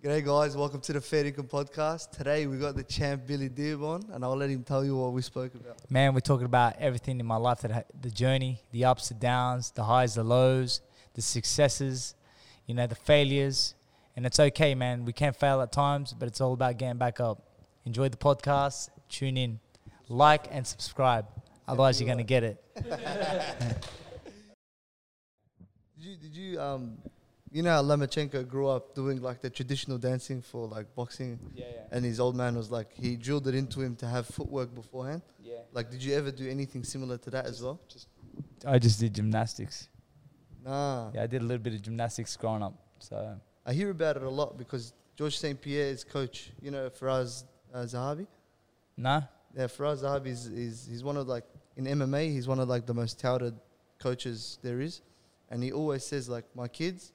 G'day guys, welcome to the Fair Income Podcast. Today we got the champ Billy Dib on, and I'll let him tell you what we spoke about. Man, we're talking about everything in my life that ha- the journey, the ups and downs, the highs, the lows, the successes, you know, the failures. And it's okay, man. We can fail at times, but it's all about getting back up. Enjoy the podcast, tune in, like, and subscribe. Otherwise, you're going to get it. Did you, did you, um, you know how Lomachenko grew up doing like the traditional dancing for like boxing, Yeah, yeah. and his old man was like, he drilled it into him to have footwork beforehand. yeah. Like, did you ever do anything similar to that as well? I just did gymnastics. Nah. Yeah, I did a little bit of gymnastics growing up. So, I hear about it a lot because Georges St-Pierre is coach, you know, Firas uh, Zahabi. Nah. Yeah, Firas Zahabi is, is he's one of like in MMA, he's one of like the most touted coaches there is, and he always says like my kids,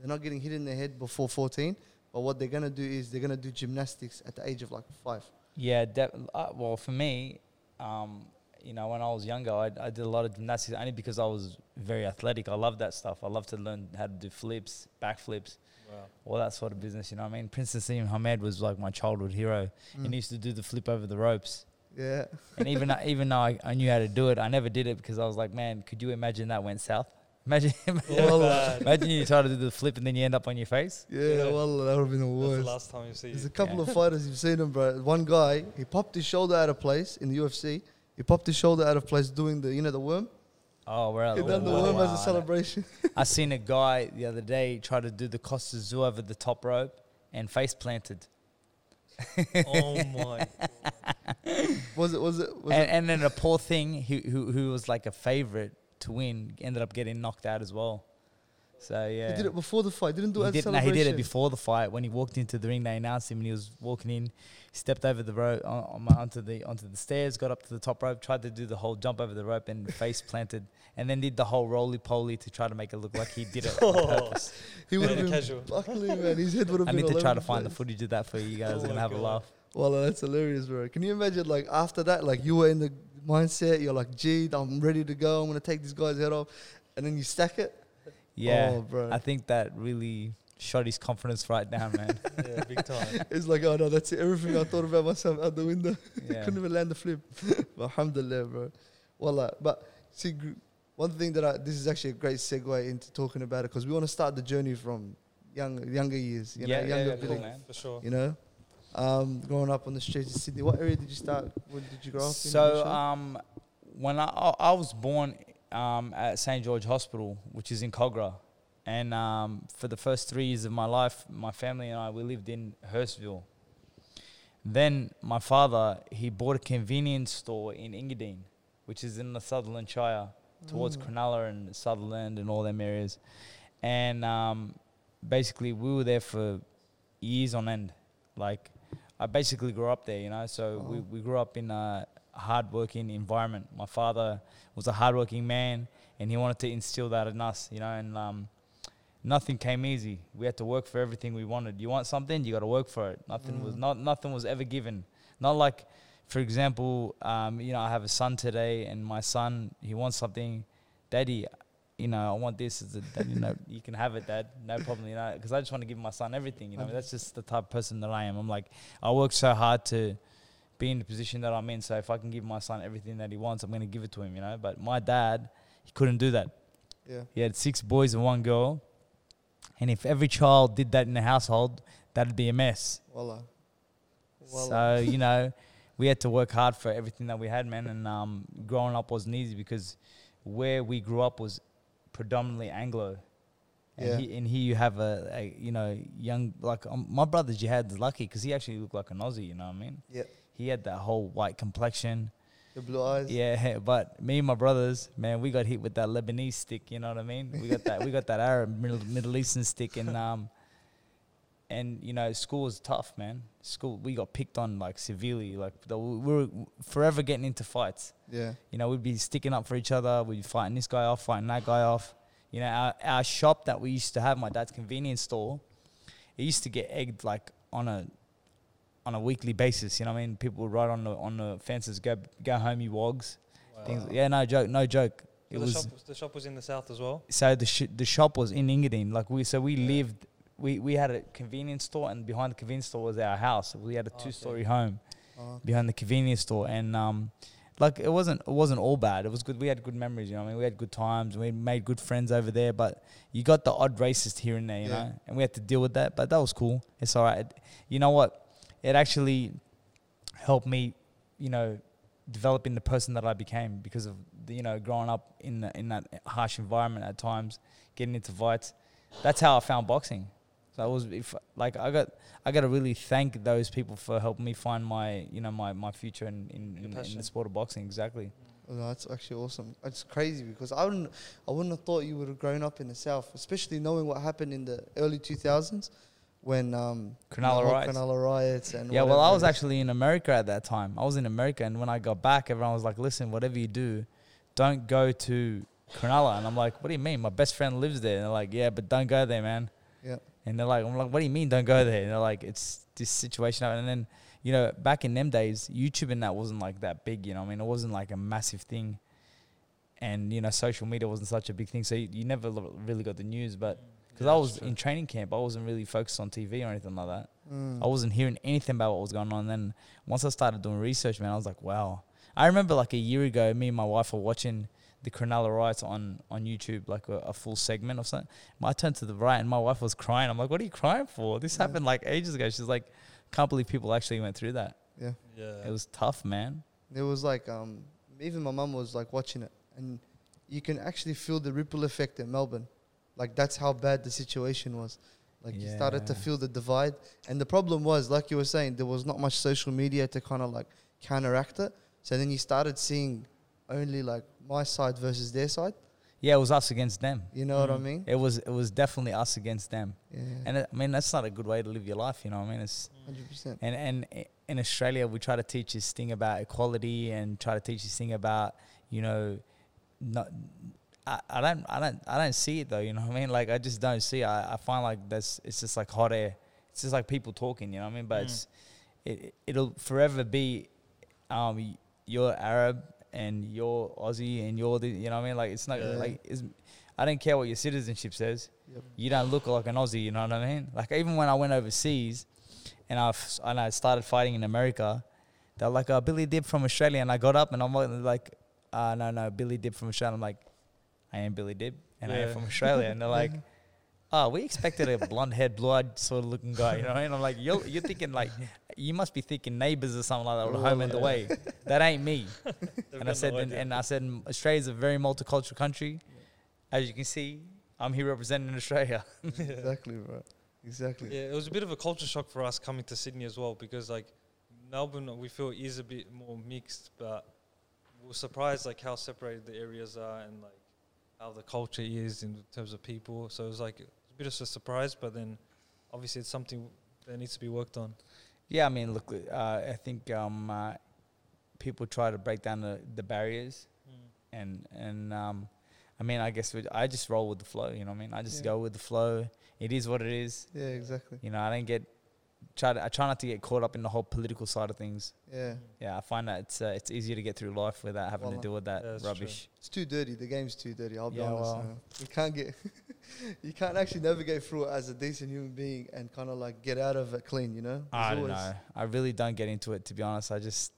they're not getting hit in the head before 14, but what they're gonna do is they're gonna do gymnastics at the age of like five. Yeah, de- uh, well, for me, um, you know, when I was younger, I, I did a lot of gymnastics only because I was very athletic. I love that stuff. I love to learn how to do flips, backflips, Wow. all that sort of business. You know what I mean? Prince Naseem Hamed was like my childhood hero. Mm. And he used to do the flip over the ropes. Yeah, And even even though I, I knew how to do it, I never did it because I was like, man, could you imagine that went south? Imagine, Well, imagine you try to do the flip and then you end up on your face. yeah, Yeah. well, that would have been the That's the worst. last time you see There's a couple Yeah. of fighters you've seen him, bro. One guy, he popped his shoulder out of place in the UFC. He popped his shoulder out of place doing the, you know, the worm. Oh, we're He done the worm wow, as a celebration. I seen a guy the other day try to do the Costa Zoo over the top rope and face planted. oh my. Was it? Was it? Was And, it? and then a poor thing who, who who was like a favorite to win ended up getting knocked out as well. So yeah, He did it before the fight. Didn't do it he as did, no, he did it before the fight. When he walked into the ring, they announced him, and he was walking in. He stepped over the rope on, on onto the onto the stairs, got up to the top rope, tried to do the whole jump over the rope, and face planted, and then did the whole roly poly to try to make it look like he did it on purpose. He would have Yeah, been casual. buckling, man. His head would have I need to try to find the footage of that for you guys. Oh We're gonna my have a laugh. Well, that's hilarious, bro. Can you imagine, like after that, like you were in the mindset, you're like, "Gee, I'm ready to go. I'm gonna take this guy's head off," and then you stack it. Yeah, oh, bro. I think that really shot his confidence right down, man. Yeah, big time. it's like, oh no, that's it. Everything I thought about myself out the window. Yeah. Couldn't even land the flip. but alhamdulillah, bro. Well, uh, but see, gr- one thing that I this is actually a great segue into talking about it because we want to start the journey from young younger years. You Yeah, know, yeah, younger yeah, Billy, cool, man. For sure. You know, um, growing up on the streets of Sydney. What area did you start? Where did you grow up in? So um, when I, I I was born um, at St George Hospital, which is in Kogarah, and um, for the first three years of my life, my family and I we lived in Hurstville. Then my father he bought a convenience store in Engadine, which is in the Sutherland Shire, towards Mm. Cronulla and Sutherland and all them areas, and um, basically we were there for years on end. Like I basically grew up there, you know. So we, Oh. we grew up in a hardworking environment. My father was a hardworking man, and he wanted to instill that in us, you know. And um, nothing came easy. We had to work for everything we wanted. You want something, you got to work for it. Nothing was Mm. not nothing was ever given. Not like, for example, um, you know, I have a son today, and my son he wants something, Daddy. You know, I want this. Is you know, you can have it, Dad. No problem. You know, because I just want to give my son everything. You know, that's just the type of person that I am. I'm like, I work so hard to be in the position that I'm in. So if I can give my son everything that he wants, I'm going to give it to him. You know, but my dad, he couldn't do that. yeah. He had six boys and one girl, and if every child did that in the household, that'd be a mess. Voila. Voila. So you know, we had to work hard for everything that we had, man. And um, growing up wasn't easy because where we grew up was predominantly Anglo. And, Yeah. he, and here you have a, a you know young like um, my brother Jihad's lucky because he actually looked like an Aussie. You know what I mean? Yeah. He had that whole white complexion. The blue eyes. Yeah, but me and my brothers, man, we got hit with that Lebanese stick. You know what I mean? We got that. we got that Arab Middle, Middle Eastern stick, and um, and you know, school was tough, man. School, we got picked on like severely. Like the, we were forever getting into fights. Yeah. You know, we'd be sticking up for each other. We'd be fighting this guy off, fighting that guy off. You know, our, our shop that we used to have, my dad's convenience store, it used to get egged like on a on a weekly basis. You know what I mean? People would write on the on the fences, go go home, you wogs. Things, yeah, no joke, no joke. It the, was shop, the shop was in the south as well. so the sh- the shop was in Engadine. Like we, so we Yeah. lived we we had a convenience store, and behind the convenience store was our house. We had a Okay. two-story home Oh, behind the convenience store, and um, like it wasn't it wasn't all bad. It was good. We had good memories. You know, I mean, we had good times. We made good friends over there. But you got the odd racist here and there, you Yeah. know, and we had to deal with that. But that was cool. It's all right. It- you know what? It actually helped me, you know, develop in the person that I became because of the, you know growing up in the, in that harsh environment at times, getting into fights. That's how I found boxing. So I was if like I got I got to really thank those people for helping me find my you know my, my future in in, in, in the sport of boxing. Exactly. Oh, no, that's actually awesome. It's crazy because I wouldn't, I wouldn't have thought you would have grown up in the south, especially knowing what happened in the early 2000s when um, Cronulla riots. Cronulla riots, and Yeah, well, I was actually in America at that time. I was in America, and when I got back, everyone was like, "Listen, whatever you do, don't go to Cronulla." And I'm like, "What do you mean? My best friend lives there." And they're like, "Yeah, but don't go there, man." Yeah. And they're like, "I'm like, what do you mean don't go there?" And they're like, "It's this situation." And then, you know, back in them days, YouTube and that wasn't like that big. You know, I mean, it wasn't like a massive thing. And you know, social media wasn't such a big thing, so you, you never lo- really got the news. But because I was in training camp, I wasn't really focused on TV or anything like that. Mm. I wasn't hearing anything about what was going on. then once I started doing research, man, I was like, wow. I remember like a year ago, me and my wife were watching the Cronulla riots on, on YouTube, like a, a full segment or something. I turned to the right and my wife was crying. I'm like, what are you crying for? This Yeah. happened like ages ago. She's like, can't believe people actually went through that. Yeah. Yeah. It was tough, man. It was like um, even my mum was like watching it, and you can actually feel the ripple effect in Melbourne. Like that's how bad the situation was. Like you started to feel the divide, and the problem was, like you were saying, there was not much social media to kind of like counteract it. So then you started seeing only like my side versus their side. Yeah, it was us against them. You know what I Mm. mean? It was it was definitely us against them. Yeah, And it, I mean, that's not a good way to live your life, you know what I mean? It's hundred percent. And and in Australia, we try to teach this thing about equality and try to teach this thing about you know, not. I, I don't I don't I don't see it though. You know what I mean? Like I just don't see. It. I I find like that's it's just like hot air. It's just like people talking. You know what I mean? But Mm. it's it it'll forever be, um, y- you're Arab and you're Aussie and you're the you know what I mean? Like it's not Yeah. like it's, I don't care what your citizenship says Yep. you don't look like an Aussie. You know what I mean? Like even when I went overseas, and I and I started fighting in America, they're like, "Oh, Billy Dib from Australia," and I got up and I'm like, uh, "No, no, Billy Dib from Australia." I'm like, "I am Billy Dib, and I am from Australia," and they're like. Oh, we expected a blonde haired, blue eyed sort of looking guy, you know what I mean? I'm like, you're, you're thinking like, you must be thinking neighbors or something like that, or home and away. Oh, that ain't me. And I said, and, and I said, Australia's a very multicultural country. As you can see, I'm here representing Australia. Exactly, bro. Exactly. Yeah, it was a bit of a culture shock for us coming to Sydney as well because like Melbourne we feel is a bit more mixed, but we we're surprised like how separated the areas are and like how the culture is in terms of people. So it was like a bit of a surprise, but then obviously it's something that needs to be worked on. Yeah, I mean, look, uh, I think um, uh, people try to break down the, the barriers, and and um, I mean, I guess I just roll with the flow. You know what I mean? I just Yeah. go with the flow. It is what it is. Yeah, exactly. You know, I don't get try to, I try not to get caught up in the whole political side of things. Yeah. Yeah, I find that it's uh, it's easier to get through life without having Wallah. to deal with that Yeah, that's true. rubbish. It's too dirty. The game's too dirty. I'll be Yeah, honest. well. You can't get, you can't actually navigate through it as a decent human being and kind of like get out of it clean. You know. I don't know. I really don't get into it to be honest. I just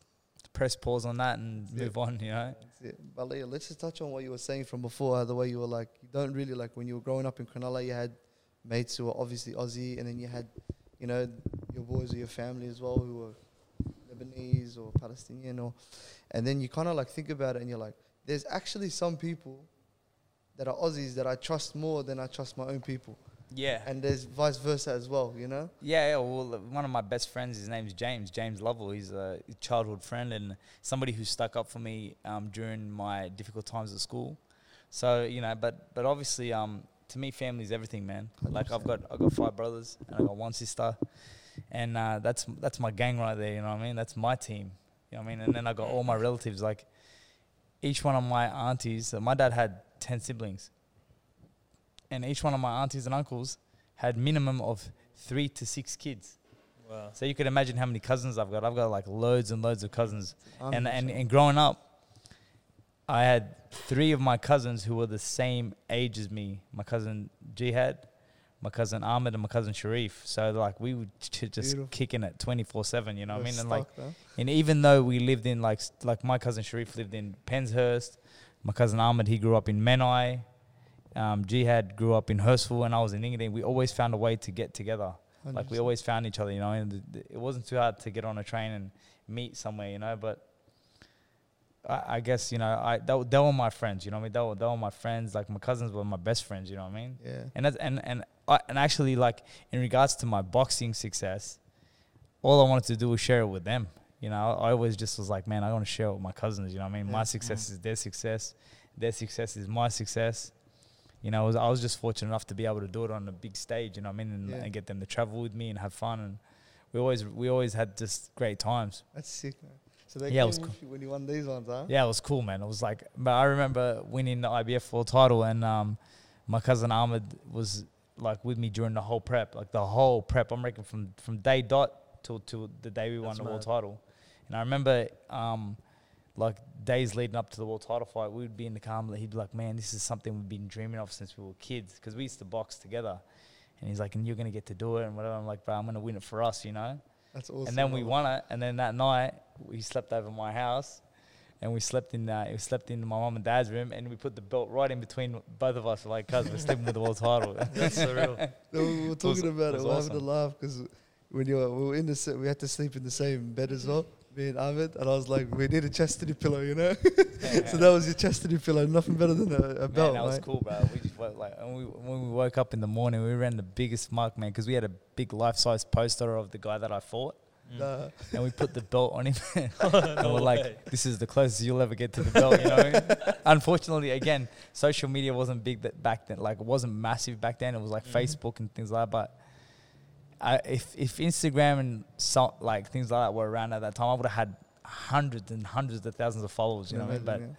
press pause on that and Yeah. move on. You know. That's it. But Leah, let's just touch on what you were saying from before. The way you were like, you don't really like when you were growing up in Cronulla, you had mates who were obviously Aussie, and then you had, you know, your boys or your family as well who are Lebanese or Palestinian, or, and then you kind of like think about it, and you're like, there's actually some people that are Aussies that I trust more than I trust my own people, Yeah. and there's vice versa as well. You know. Yeah, yeah, well, uh, one of my best friends, his name's James, James Lovell. He's a childhood friend and somebody who stuck up for me um, during my difficult times at school. So you know, but but obviously, um, to me, family's everything, man. Like I've got I've got five brothers and I've got one sister, and uh, that's that's my gang right there. You know what I mean? That's my team. You know what I mean? And then I got all my relatives. Like each one of my aunties, my dad had ten siblings, and each one of my aunties and uncles had minimum of three to six kids. Wow. So you could imagine how many cousins I've got. I've got like loads and loads of cousins. And, and and growing up, I had three of my cousins who were the same age as me. My cousin Jihad, my cousin Ahmed and my cousin Sharif. So like we were ch- just Beautiful. kicking it twenty four seven. You know what I mean? And like, huh? and even though we lived in like like my cousin Sharif lived in Penshurst, my cousin Ahmed he grew up in Menai, um, Jihad grew up in Hurstville, and I was in England. We always found a way to get together. Like we always found each other, you know. And th- th- it wasn't too hard to get on a train and meet somewhere, you know. But I, I guess you know I they, were- they were my friends, you know. what I mean, they were they were my friends. Like my cousins were my best friends, you know what I mean. Yeah. And that's, and and I, and actually, like in regards to my boxing success, all I wanted to do was share it with them. You know, I always just was like, man, I want to share it with my cousins. You know what I mean? Yeah. My success is their success. Their success is my success. You know, I was, I was just fortunate enough to be able to do it on a big stage. You know what I mean? And, Yeah. and get them to travel with me and have fun. And we always we always had just great times. That's sick, man. So they Yeah, it was cool. you when you won these ones, huh? Yeah, it was cool, man. It was like, but I remember winning the IBF world title, and um, my cousin Ahmed was like with me during the whole prep, like the whole prep. I'm reckon from from day dot till till the day we won That's the world title. And I remember, um, like days leading up to the world title fight, we would be in the car. and He'd be like, "Man, this is something we've been dreaming of since we were kids, because we used to box together." And he's like, "And you're gonna get to do it and whatever." I'm like, "Bro, I'm gonna win it for us," you know. That's awesome. And then we won it. And then that night, we slept over my house, and we slept in uh, we slept in my mum and dad's room, and we put the belt right in between both of us, like, cuz we're sleeping with the world title. That's surreal. No, we were talking about it it. was We were having a laugh because when you were, we were in the we had to sleep in the same bed as well. Me and Ahmed, and I was like, we need a chastity pillow, you know. so that was your chastity pillow. Nothing better than a, a Man, belt, that was mate. cool, bro. We just woke, like and we, when we woke up in the morning, we ran the biggest mark, man, because we had a big life-size poster of the guy that I fought, Nah. and we put the belt on him, and we're like, "This is the closest you'll ever get to the belt." You know what I mean? Unfortunately, again, social media wasn't big that back then. Like, it wasn't massive back then. It was like Mhm. Facebook and things like that. But I, if if Instagram and so, like things like that were around at that time, I would have had hundreds and hundreds of thousands of followers. You know what I mean? But Imagine,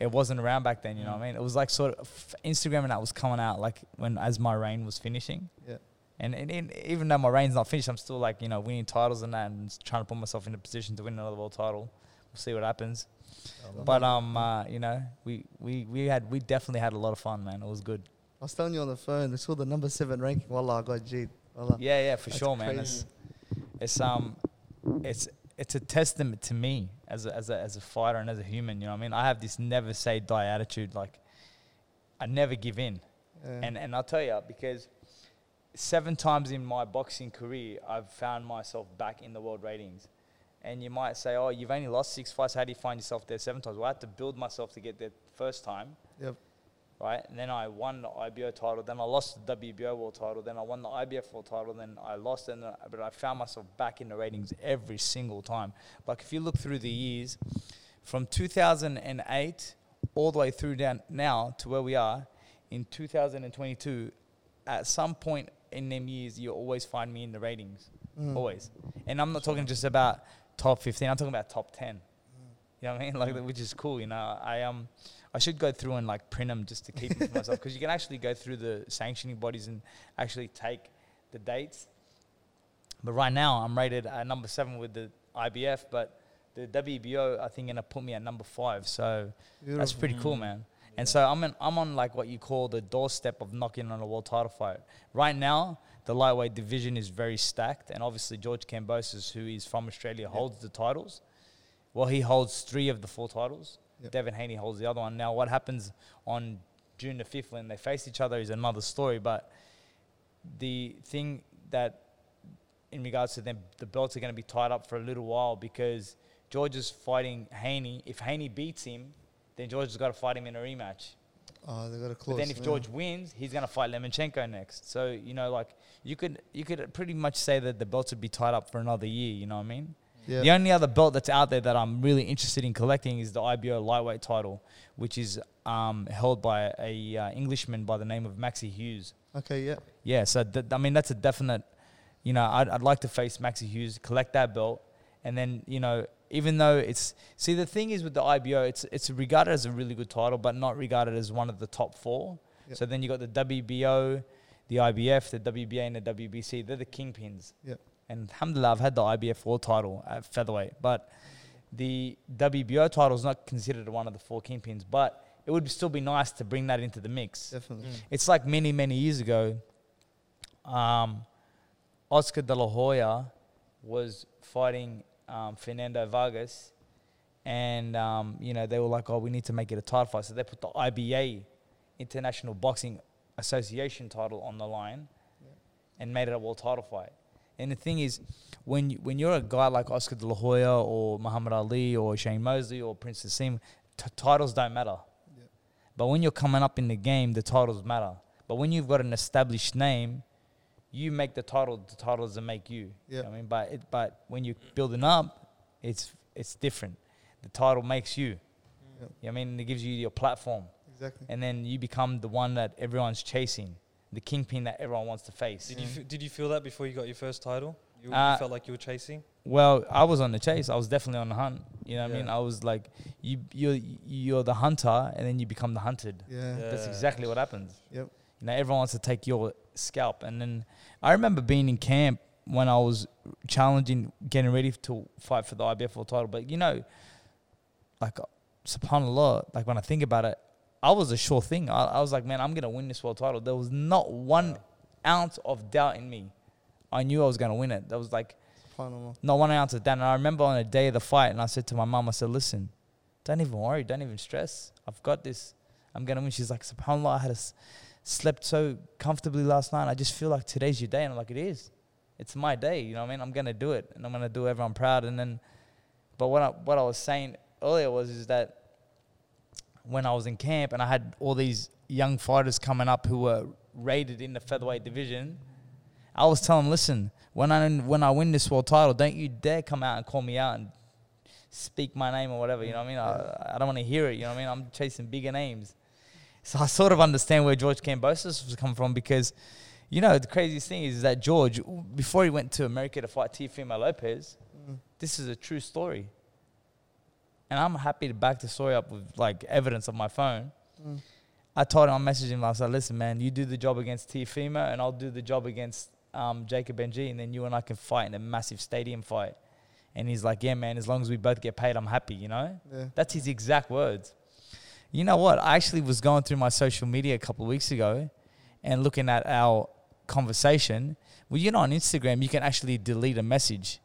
it wasn't around back then. You know what I mean? It was like sort of Instagram and that was coming out like when as my reign was finishing. Yeah. And, and, and even though my reign's not finished, I'm still like you know winning titles and that, and trying to put myself in a position to win another world title. We'll see what happens. yeah. But um, uh, you know, we, we we had we definitely had a lot of fun, man. It was good. I was telling you on the phone, they saw the number seven ranking. Wallah, I got G. Wallah. Yeah, yeah, for sure, man. It's, it's um, it's it's a testament to me as a, as a as a fighter and as a human. You know what I mean? I have this never say die attitude. Like, I never give in. Yeah. And and I'll tell you because seven times in my boxing career, I've found myself back in the world ratings. And you might say, "Oh, you've only lost six fights. How do you find yourself there seven times?" Well, I had to build myself to get there first time, Yep. Right? And then I won the IBO title. Then I lost the WBO world title. Then I won the IBF world title. Then I lost, and but I found myself back in the ratings every single time. Like if you look through the years, from 2008 all the way through down now to where we are in 2022, at some point in them years, you always find me in the ratings, Mm. always. And I'm not talking just about top 15. I'm talking about top 10. You know what I mean? Like, that, which is cool. You know, I um, I should go through and like print them just to keep them for myself because you can actually go through the sanctioning bodies and actually take the dates. But right now, I'm rated at number seven with the IBF, but the WBO I think gonna put me at number five. So that's pretty cool, Mm. man. And so I'm in, I'm on like what you call the doorstep of knocking on a world title fight. Right now, the lightweight division is very stacked, and obviously George Kambosos, who is from Australia, holds the titles. Well, he holds three of the four titles. Yep. Devin Haney holds the other one. Now, what happens on June the fifth when they face each other is another story. But the thing that, in regards to them, the belts are going to be tied up for a little while because George is fighting Haney. If Haney beats him, then George has got to fight him in a rematch. Oh, they got a close. But then if yeah. George wins, he's gonna fight Lomachenko next. So you know, like you could you could pretty much say that the belts would be tied up for another year. You know what I mean? Yeah. The only other belt that's out there that I'm really interested in collecting is the IBO lightweight title, which is um, held by a uh, Englishman by the name of Maxi Hughes. Okay, yeah. Yeah, so th- I mean that's a definite. You know, I'd, I'd like to face Maxi Hughes, collect that belt, and then you know, even though it's see the thing is with the IBO, it's it's regarded as a really good title, but not regarded as one of the top four. Yep. So then you got the WBO, the IBF, the WBA, and the WBC. They're the kingpins. Yep. And alhamdulillah, I've had the IBF world title at featherweight, but the WBO title is not considered one of the four kingpins. But it would still be nice to bring that into the mix. Definitely. Mm. It's like many, many years ago, um, Oscar De La Hoya was fighting um, Fernando Vargas, and um, you know they were like, "Oh, we need to make it a title fight," so they put the IBA, International Boxing Association title on the line, and made it a world title fight. And the thing is, when you, when you're a guy like Oscar De La Hoya or Muhammad Ali or Shane Mosley or Prince Naseem, t- titles don't matter. Yeah. But when you're coming up in the game, the titles matter. But when you've got an established name, you make the title. The title doesn't make you. You know Yeah. I mean, but it, but when you're building up, it's it's different. The title makes you. Yeah. You know what I mean, it gives you your platform, Exactly. and then you become the one that everyone's chasing, the kingpin that everyone wants to face. Did you f- did you feel that before you got your first title? You, you Uh, felt like you were chasing. Well, I was on the chase. I was definitely on the hunt. You know what I mean? I was like, you you're you're the hunter, and then you become the hunted. Yeah. Yeah. That's exactly what happens. Yep. You know, everyone wants to take your scalp. And then I remember being in camp when I was challenging, getting ready to fight for the IBF world title. But you know, like subhanallah, like when I think about it, I was a sure thing. I, I was like, man, I'm gonna win this world title. There was not one ounce of doubt in me. I knew I was gonna win it. There was like Subhanallah. not one ounce of doubt. And I remember on the day of the fight, and I said to my mum, I said, listen, don't even worry, don't even stress. I've got this. I'm gonna win. She's like, subhanallah, I had a s- slept so comfortably last night. I just feel like today's your day, and I'm like, it is. It's my day. You know what I mean? I'm gonna do it, and I'm gonna do everyone proud. And then, but what I, what I was saying earlier was is that when I was in camp and I had all these young fighters coming up who were rated in the featherweight division, I was telling them, listen, when I when I win this world title, don't you dare come out and call me out and speak my name or whatever. You know what I mean? I, I don't want to hear it. You know what I mean? I'm chasing bigger names. So I sort of understand where George Kambosos was coming from because, you know, the craziest thing is that George, before he went to America to fight Teofimo Lopez, Mm. this is a true story. And I'm happy to back the story up with like evidence of my phone. Mm. I told him, I messaged him, I said, listen, man, you do the job against Teofimo and I'll do the job against um, Jacob Ng and then you and I can fight in a massive stadium fight. And he's like, yeah, man, as long as we both get paid, I'm happy, you know? Yeah. That's his exact words. You know what? I actually was going through my social media a couple of weeks ago and looking at our conversation. Well, you know, on Instagram, you can actually delete a message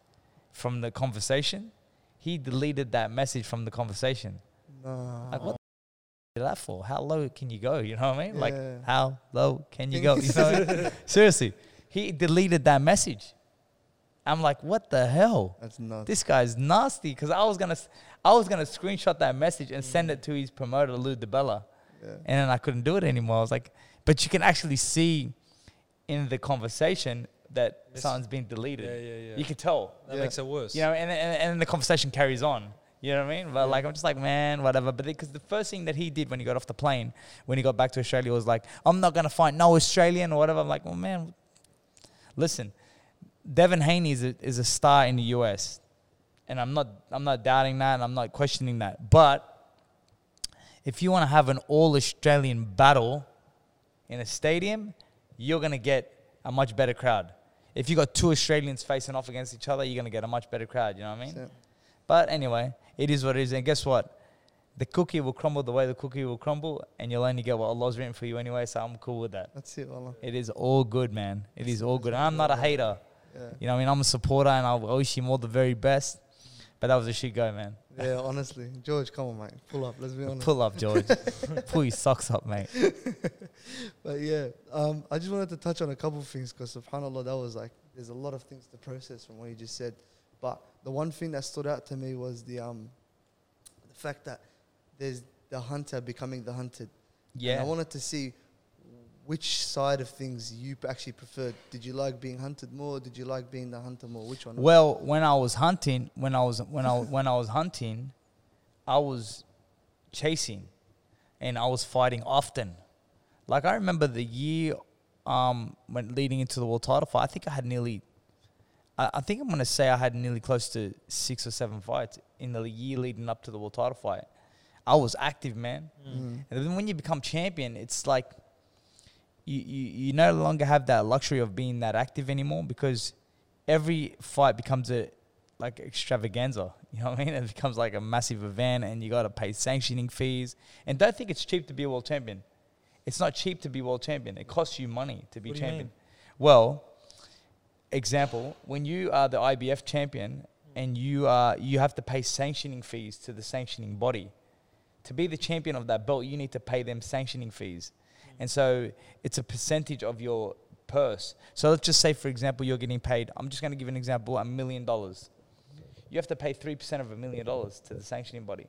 from the conversation. He deleted that message from the conversation. Nah. Like, what the that for? How low can you go? You know what I mean? Like, how low can you go? You know what I mean? Seriously, he deleted that message. I'm like, what the hell? That's nuts. This guy's nasty. Because I was gonna, I was gonna screenshot that message and send it to his promoter Lou DiBella, yeah. and then I couldn't do it anymore. I was like, but you can actually see in the conversation that Yes. something's been deleted. Yeah, yeah, yeah. You can tell. that makes it worse. You know, and, and, and the conversation carries on. You know what I mean? But like, I'm just like, man, whatever. But because the first thing that he did when he got off the plane, when he got back to Australia, was like, I'm not going to fight no Australian or whatever. I'm like, well, man, listen, Devin Haney is a, is a star in the US. And I'm not, I'm not doubting that and I'm not questioning that. But if you want to have an all Australian battle in a stadium, you're going to get a much better crowd. If you got two Australians facing off against each other, you're going to get a much better crowd. You know what I mean? So, But anyway, it is what it is. And guess what? The cookie will crumble the way the cookie will crumble, and you'll only get what Allah's written for you anyway. So I'm cool with that. that's it, wallah. It is all good, man. It is all good. And I'm not a hater. Yeah. You know what I mean? I'm a supporter, and I wish him all the very best. But that was a shit go, man. Yeah, honestly. George, come on, mate. Pull up. Let's be honest. Pull up, George. Pull your socks up, mate. But yeah, um, I just wanted to touch on a couple of things because subhanAllah, that was like, there's a lot of things to process from what you just said. But the one thing that stood out to me was the um, the fact that there's the hunter becoming the hunted. And I wanted to see which side of things you actually preferred. Did you like being hunted more? Did you like being the hunter more? Which one? Well, when I was hunting, when I was when I when I was hunting, I was chasing, and I was fighting often. Like I remember the year um, when leading into the world title fight, I think I had nearly. I, I think I'm gonna say I had nearly close to six or seven fights in the year leading up to the world title fight. I was active, man. Mm. And then when you become champion, it's like you, you, you no longer have that luxury of being that active anymore because every fight becomes a like extravaganza. You know what I mean? It becomes like a massive event and you gotta pay sanctioning fees. And don't think it's cheap to be a world champion. It's not cheap to be world champion. It costs you money to be What champion. Well, example, when you are the IBF champion and you are you have to pay sanctioning fees to the sanctioning body. To be the champion of that belt, you need to pay them sanctioning fees. And so it's a percentage of your purse. So let's just say, for example, you're getting paid, I'm just going to give an example, a million dollars. You have to pay 3% of a million dollars to the sanctioning body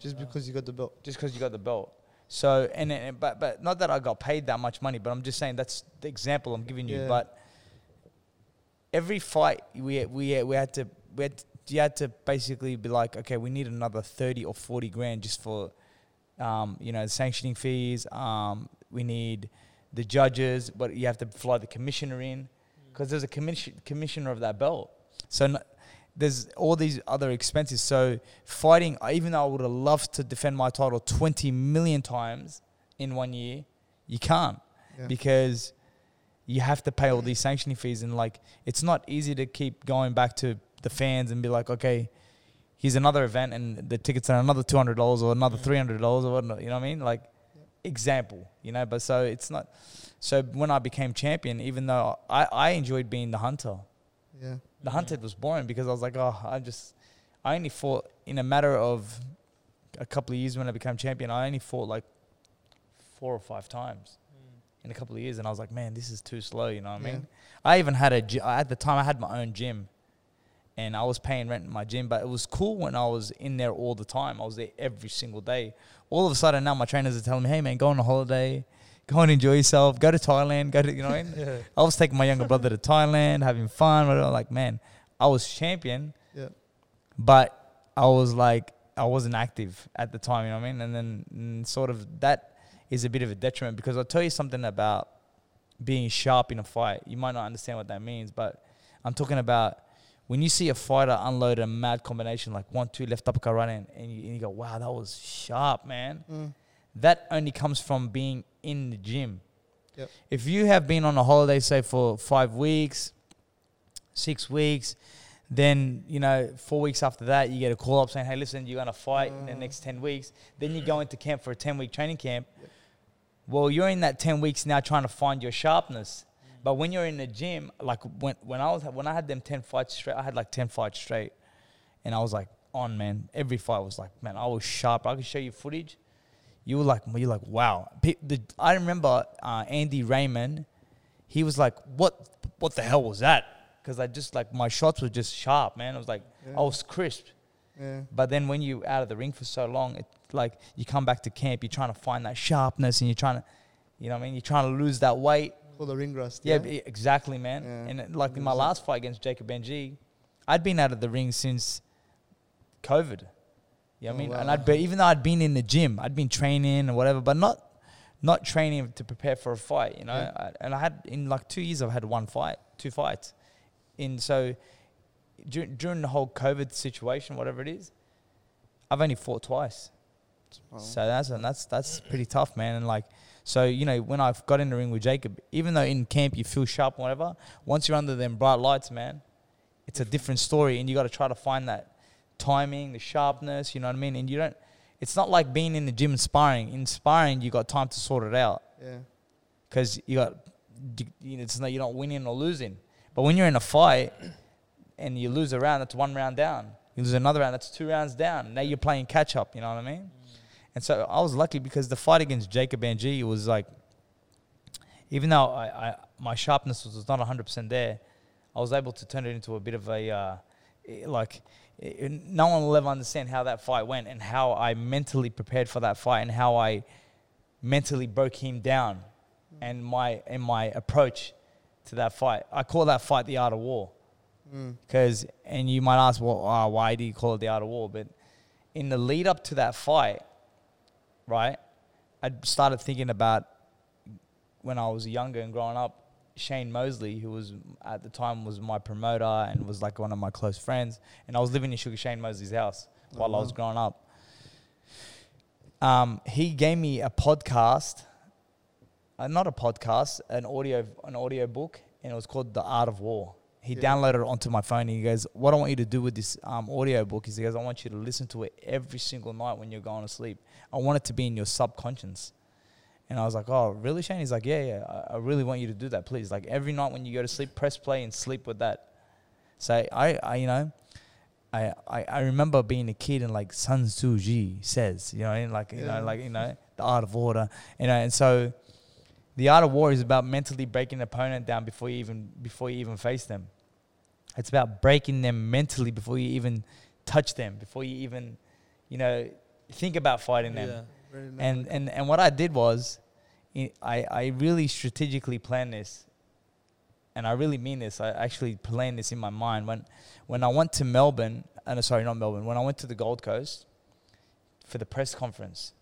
Just because you got the belt. just because you got the belt. So, and, and but, but not that I got paid that much money, but I'm just saying that's the example I'm giving you. Yeah. But every fight we we we had to we had you had to basically be like, okay, we need another thirty or forty grand just for, um, you know, sanctioning fees. Um, we need the judges, but you have to fly the commissioner in because there's a commission commissioner of that belt. So. n there's all these other expenses. So fighting, even though I would have loved to defend my title 20 million times in one year, you can't Yeah. because you have to pay all these sanctioning fees and like it's not easy to keep going back to the fans and be like okay here's another event and the tickets are another $200 or another mm. $300 or whatnot you know what i mean like example you know but so it's not so when i became champion even though i, I enjoyed being the hunter yeah. the mm-hmm. hunted was boring because i was like oh i just i only fought in a matter of a couple of years when i became champion i only fought like four or five times mm. in a couple of years, and I was like, man, this is too slow. You know what I mean? I even had a gy- at the time I had my own gym, and I was paying rent in my gym, but it was cool when I was in there all the time. I was there every single day. All of a sudden now my trainers are telling me, hey man, go on a holiday, go and enjoy yourself, go to Thailand, go to you know I? Yeah. I was taking my younger brother to Thailand, having fun. Whatever. Like man, I was champion, Yeah. but I was like I wasn't active at the time. You know what I mean? And then mm, sort of that is a bit of a detriment because I'll tell you something about being sharp in a fight. You might not understand what that means, but I'm talking about when you see a fighter unload a mad combination like one two left uppercut right hand, and you, and you go, wow, that was sharp, man. Mm. That only comes from being in the gym. Yep. If you have been on a holiday, say for five weeks, six weeks, then you know four weeks after that you get a call up saying, "Hey, listen, you're gonna fight in the Uh. next ten weeks." Then you go into camp for a ten week training camp. Well, you're in that ten weeks now trying to find your sharpness. But when you're in the gym, like when when I was when I had them ten fights straight, I had like ten fights straight, and I was like on man. Every fight was like, man, I was sharp. I could show you footage. You were like, you're like, wow. The, I remember uh, Andy Raymond. He was like, what what the hell was that? Because I just like my shots were just sharp, man. I was like Yeah. I was crisp. Yeah. But then when you out of the ring for so long, it like you come back to camp, you're trying to find that sharpness, and you're trying to, you know, what I mean, you're trying to lose that weight. Call the ring rust. Yeah, b- exactly, man. Yeah. And uh, like in my 100%. last fight against Jacob Benji, I'd been out of the ring since COVID. You know what I Oh, mean? And. I'd be, even though I'd been in the gym, I'd been training and whatever, but not not training to prepare for a fight. You know, Yeah. I, and I had in like two years, I've had one fight, two fights. In so during, during the whole COVID situation, whatever it is, I've only fought twice. Wow. So that's that's that's pretty tough, man. And like, so you know, when I've got in the ring with Jacob, even though in camp you feel sharp, and whatever, once you're under them bright lights, man, it's a different story, and you got to try to find that timing, the sharpness. You know what I mean? And you don't. It's not like being in the gym and sparring. In sparring, you got time to sort it out Yeah. because you got. You, you know, it's not you're not winning or losing. But when you're in a fight and you lose a round, that's one round down. You lose another round, that's two rounds down. Now you're playing catch up. You know what I mean? And so I was lucky because the fight against Jacob Ng was like, even though I, I my sharpness was not 100% there, I was able to turn it into a bit of a, uh, like, no one will ever understand how that fight went and how I mentally prepared for that fight and how I mentally broke him down and my, and my approach to that fight. I call that fight the art of war. Mm. Because, and you might ask, well, uh, why do you call it the art of war? But in the lead up to that fight, right, I started thinking about when I was younger and growing up, Shane Mosley, who was at the time was my promoter and was like one of my close friends, and I was living in Sugar Shane Mosley's house Oh, while I was growing up. Um, he gave me a podcast, uh, not a podcast, an audio, an audio book, and it was called The Art of War. He Yeah. downloaded it onto my phone. And he goes, "What I want you to do with this um, audio book is," he goes, "I want you to listen to it every single night when you're going to sleep. I want it to be in your subconscious." And I was like, oh, really, Shane? He's like, yeah, yeah. I, I really want you to do that, please. Like every night when you go to sleep, press play and sleep with that. So I, I you know, I, I, I remember being a kid and like Sun Tzu Ji says, you know, and like you Yeah. know, like you know, the art of order, you know, and so the art of war is about mentally breaking the opponent down before you even before you even face them. It's about breaking them mentally before you even touch them, before you even, you know, think about fighting them Yeah. And and and what I did was, I I really strategically planned this, and I really mean this. I actually planned this in my mind when when I went to Melbourne. Uh, and sorry, not Melbourne. When I went to the Gold Coast for the press conference,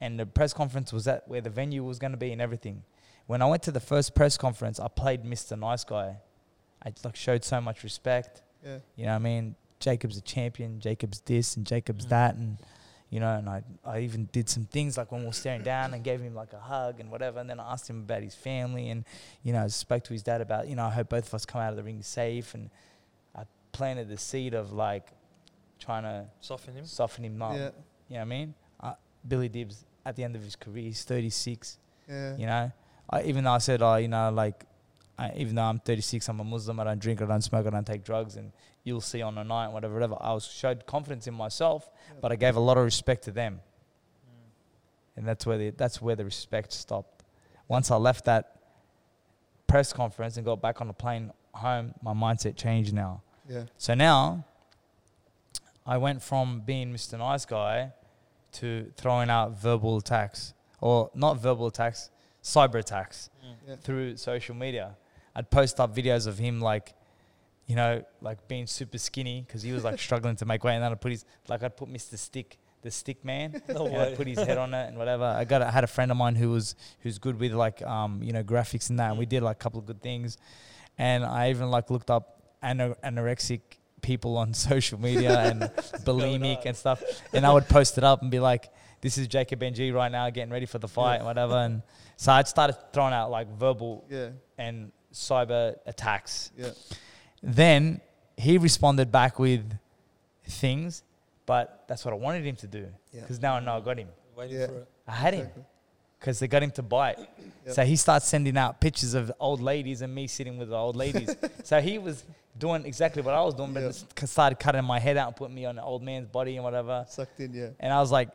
and the press conference was at where the venue was going to be and everything. When I went to the first press conference, I played Mr. Nice Guy. I like showed so much respect. yeah. You know what I mean? Jacob's a champion, Jacob's this and Jacob's Mm. that and you know, and I, I even did some things like when we were staring down and gave him like a hug and whatever and then I asked him about his family and, you know, I spoke to his dad about, you know, I hope both of us come out of the ring safe and I planted the seed of like trying to Soften him. soften him up. Yeah. You know what I mean? Uh, Billy Dib's at the end of his career, he's thirty six. Yeah. You know, I, even though I said, oh, you know, like, I, even though I'm 36, I'm a Muslim, I don't drink, I don't smoke, I don't take drugs, and you'll see on the night, whatever, whatever. I was showed confidence in myself, but I gave a lot of respect to them, Mm. and that's where the that's where the respect stopped. Once I left that press conference and got back on the plane home, my mindset changed now. Yeah. So now, I went from being Mr. Nice Guy to throwing out verbal attacks, or not verbal attacks, cyber attacks Mm. Yeah. through social media. I'd post up videos of him like, you know, like being super skinny because he was like struggling to make weight, and then I'd put his like I'd put Mr. Stick, the stick man, No and. I'd put his head on it and whatever. I got I had a friend of mine who was who's good with like um you know graphics and that, and we did like a couple of good things, and I even like looked up ano- anorexic people on social media and bulimic and stuff, and I would post it up and be like, "This is Jacob Benji right now, getting ready for the fight, and whatever." And so I'd started throwing out like verbal Yeah. and cyber attacks. Yeah. Then he responded back with things, but that's what I wanted him to do Yeah. because now I know I got him. Waiting Yeah. for it. I had him because they got him to bite. Yep. So he starts sending out pictures of old ladies and me sitting with the old ladies. so he was doing exactly what I was doing, but Yep. just started cutting my head out and putting me on the old man's body and whatever. Sucked in. Yeah. And I was like,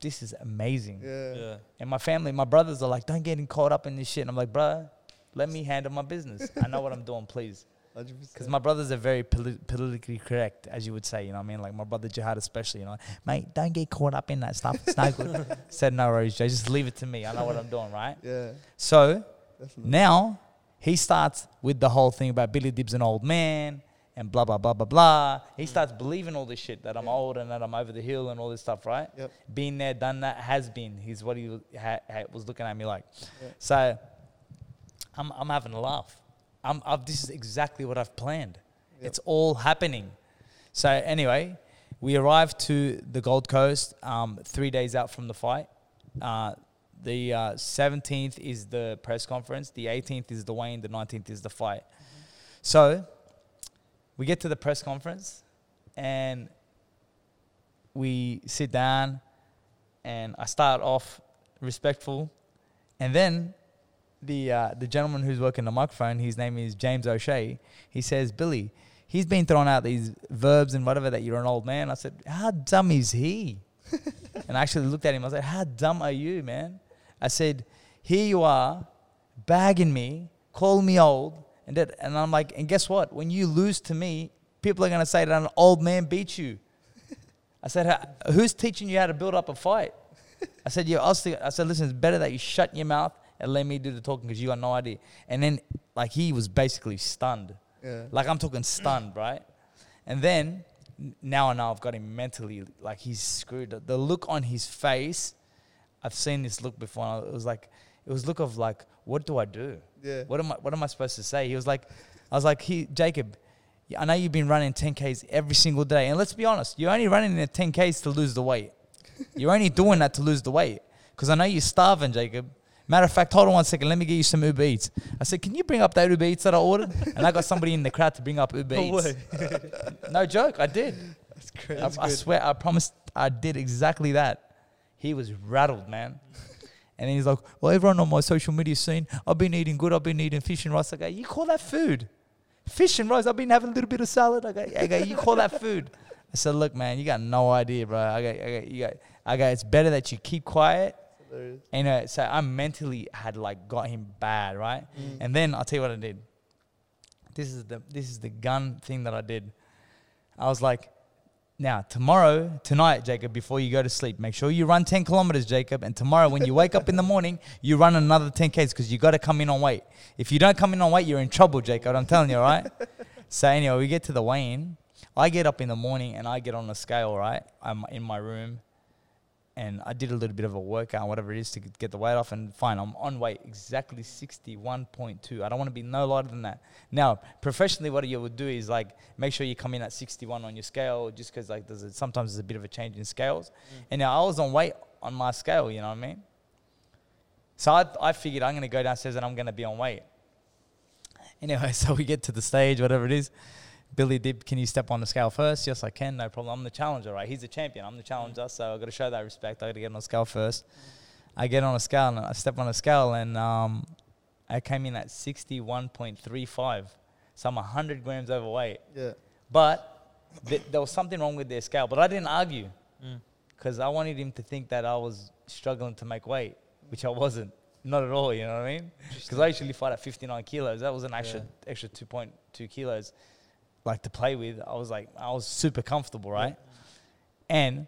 this is amazing. Yeah. Yeah. And my family, my brothers are like, don't get him caught up in this shit. And I'm like, bruh, let me handle my business. I know what I'm doing, please. Because my brothers are very poli- politically correct, as you would say. You know what I mean? Like my brother Jihad, especially. You know, mate, don't get caught up in that stuff. It's no good. Said no worries, Jay. Just leave it to me. I know what I'm doing, right? Yeah. So Definitely. now he starts with the whole thing about Billy Dib's an old man and blah blah blah blah blah. He starts believing all this shit that I'm Yeah. old and that I'm over the hill and all this stuff, right? Yep. Been there, done that, has been. He's what he was, ha, ha, was looking at me like. Yeah. So I'm I'm having a laugh. I'm I've, this is exactly what I've planned. Yep. It's all happening. So anyway, we arrived to the Gold Coast um, three days out from the fight. Uh, the uh, 17th is the press conference. The 18th is the weigh-in. The 19th is the fight. So we get to the press conference, and we sit down, and I start off respectful, and then the uh, the gentleman who's working the microphone, his name is James O'Shea. He says, "Billy, he's been throwing out these verbs and whatever that you're an old man." I said, "How dumb is he?" and I actually looked at him. I said, "How dumb are you, man?" I said, "Here you are, bagging me, calling me old, and that." And I'm like, "And guess what? When you lose to me, people are gonna say that an old man beat you." I said, "Who's teaching you how to build up a fight?" I said, "Yeah." I, was thinking- I said, "Listen, it's better that you shut your mouth and let me do the talking because you got no idea." And then, like, he was basically stunned. Yeah. Like I'm talking stunned, right? And then now I know I've got him mentally like he's screwed. The- look on his face, I've seen this look before. It was like it was look of like, what do I do? Yeah. What am I what am I supposed to say? He was like, I was like, he Jacob, I know you've been running 10Ks every single day. And let's be honest, you're only running in the 10Ks to lose the weight. You're only doing that to lose the weight. Because I know you're starving, Jacob. Matter of fact, hold on one second. Let me get you some Uber Eats. I said, can you bring up that Uber Eats that I ordered? And I got somebody in the crowd to bring up Uber No Eats. No joke, I did. That's great. I, I swear, I promised I did exactly that. He was rattled, man. And he's like, well, everyone on my social media scene, I've been eating good. I've been eating fish and rice. I go, you call that food? Fish and rice. I've been having a little bit of salad. I go, I go you call that food? I said, look, man, you got no idea, bro. I go, I go, you got, I go, it's better that you keep quiet. And uh, so I mentally had like got him bad, right? And then I'll tell you what I did. This is the this is the gun thing that I did. I was like, now tomorrow, tonight, Jacob, before you go to sleep, make sure you run 10 kilometers, Jacob. And tomorrow, when you wake up in the morning, you run another 10 k's because you got to come in on weight. If you don't come in on weight, you're in trouble, Jacob. I'm telling you, right? so anyway, we get to the weigh-in. I get up in the morning and I get on the scale, right? I'm in my room and I did a little bit of a workout, whatever it is, to get the weight off. And fine, I'm on weight exactly 61.2. I don't want to be no lighter than that. Now, professionally, what you would do is like make sure you come in at 61 on your scale, just because like there's a, sometimes there's a bit of a change in scales. Mm. And now I was on weight on my scale, you know what I mean? So I, I figured I'm going to go downstairs and I'm going to be on weight. Anyway, so we get to the stage, whatever it is. Billy Dib, can you step on the scale first? Yes, I can, no problem. I'm the challenger, right? He's the champion. I'm the challenger, so I've got to show that respect. i got to get on the scale first. I get on a scale and I step on a scale and um, I came in at 61.35. So I'm 100 grams overweight. Yeah. But th- there was something wrong with their scale. But I didn't argue Mm. because I wanted him to think that I was struggling to make weight, which I wasn't. Not at all, you know what I mean? Because I usually fight at 59 kilos. That was an extra extra 2.2 kilos, like to play with. I was like, I was super comfortable, right? And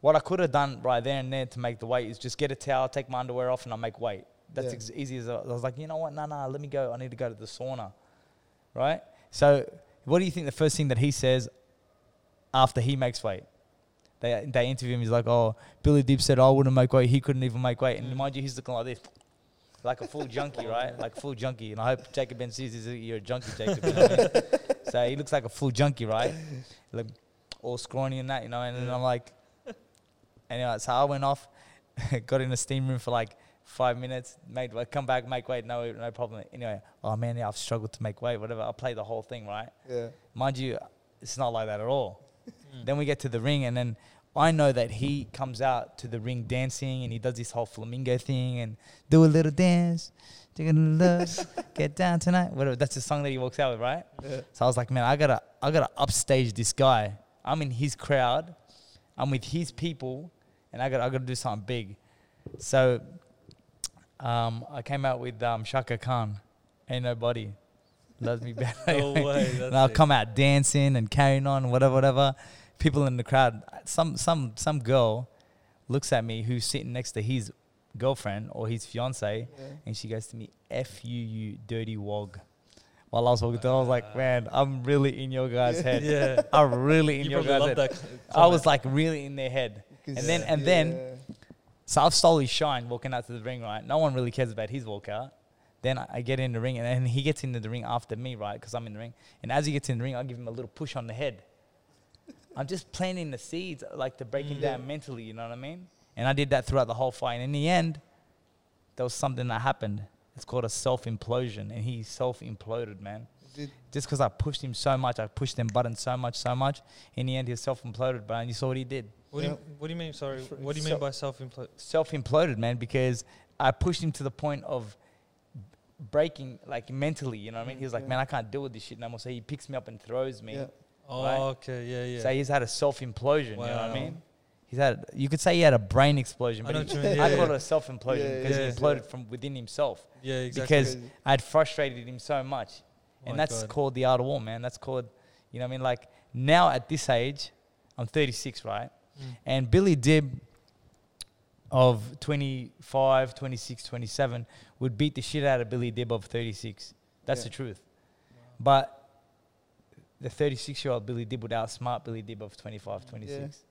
what I could have done right there and there to make the weight is just get a towel, take my underwear off, and I'll make weight. That's Yeah. as easy as I, I was like, you know what? No, no, let me go. I need to go to the sauna, right? So, what do you think the first thing that he says after he makes weight? They, they interview him. He's like, "Oh, Billy Dib said I wouldn't make weight. He couldn't even make weight." And mind you, he's looking like this, like a full junkie, right? Like a full junkie. And I hope Jacob Ben sees this. You're a junkie, Jacob. You know I mean? So he looks like a full junkie, right? Like all scrawny and that, you know. And then I'm like, anyway, so I went off, got in the steam room for like five minutes, made weight, come back, make weight, no, no problem. Anyway, oh man, yeah, I've struggled to make weight, whatever. I play the whole thing, right? Yeah. Mind you, it's not like that at all. Hmm. Then we get to the ring, and then I know that he comes out to the ring dancing, and he does this whole flamingo thing and do a little dance, do a little love, get down tonight. Whatever. That's the song that he walks out with, right? Yeah. So I was like, man, I gotta, I gotta upstage this guy. I'm in his crowd, I'm with his people, and I got, I gotta do something big. So, um, I came out with um, Chaka Khan. Ain't nobody loves me better. No way. And I'll come out dancing and carrying on, whatever, whatever. People in the crowd, some some some girl looks at me who's sitting next to his girlfriend or his fiance, Yeah. and she goes to me, "F you, you dirty wog." While I was walking through, I was like, "Man, I'm really in your guys' head. Yeah. I'm really in You your guys' head." that. I was like really in their head. And then- see- and then- yeah. So I've slowly shined walking out to the ring, right? No one really cares about his walkout. Then I, I get in the ring, and then he gets into the ring after me, right? Because I'm in the ring. And as he gets in the ring, I give him a little push on the head. I'm just planting the seeds, like to break him mm. down mentally, you know what I mean? And I did that throughout the whole fight. And in the end, there was something that happened. It's called a self implosion, and he self imploded, man. Did, Just because I pushed him so much, I pushed them buttons so much, so much. In the end, he self imploded, but you saw what he did. What do you What do you mean? Sorry. What do you so- mean by self-employed? self imploded, man, because I pushed him to the point of breaking, like mentally. You know what I mean? He was like, Yeah. "Man, I can't deal with this shit no more." So he picks me up and throws me. yeah. Oh, Right. okay. Yeah, yeah. So he's had a self implosion. You know what I mean? He's had. You could say he had a brain explosion, I but know he- mean, I yeah, call yeah. it a self implosion because yeah, he yeah. imploded from within himself. yeah, exactly. Because. I had frustrated him so much, and that's God. called the art of war, man. That's called, you know, what I mean, like now at this age, I'm 36, right? Mm. And Billy Dib of 25, 26, 27 would beat the shit out of Billy Dib of 36. That's the truth. But the 36 year old Billy Dib would outsmart Billy Dib of 25, 26.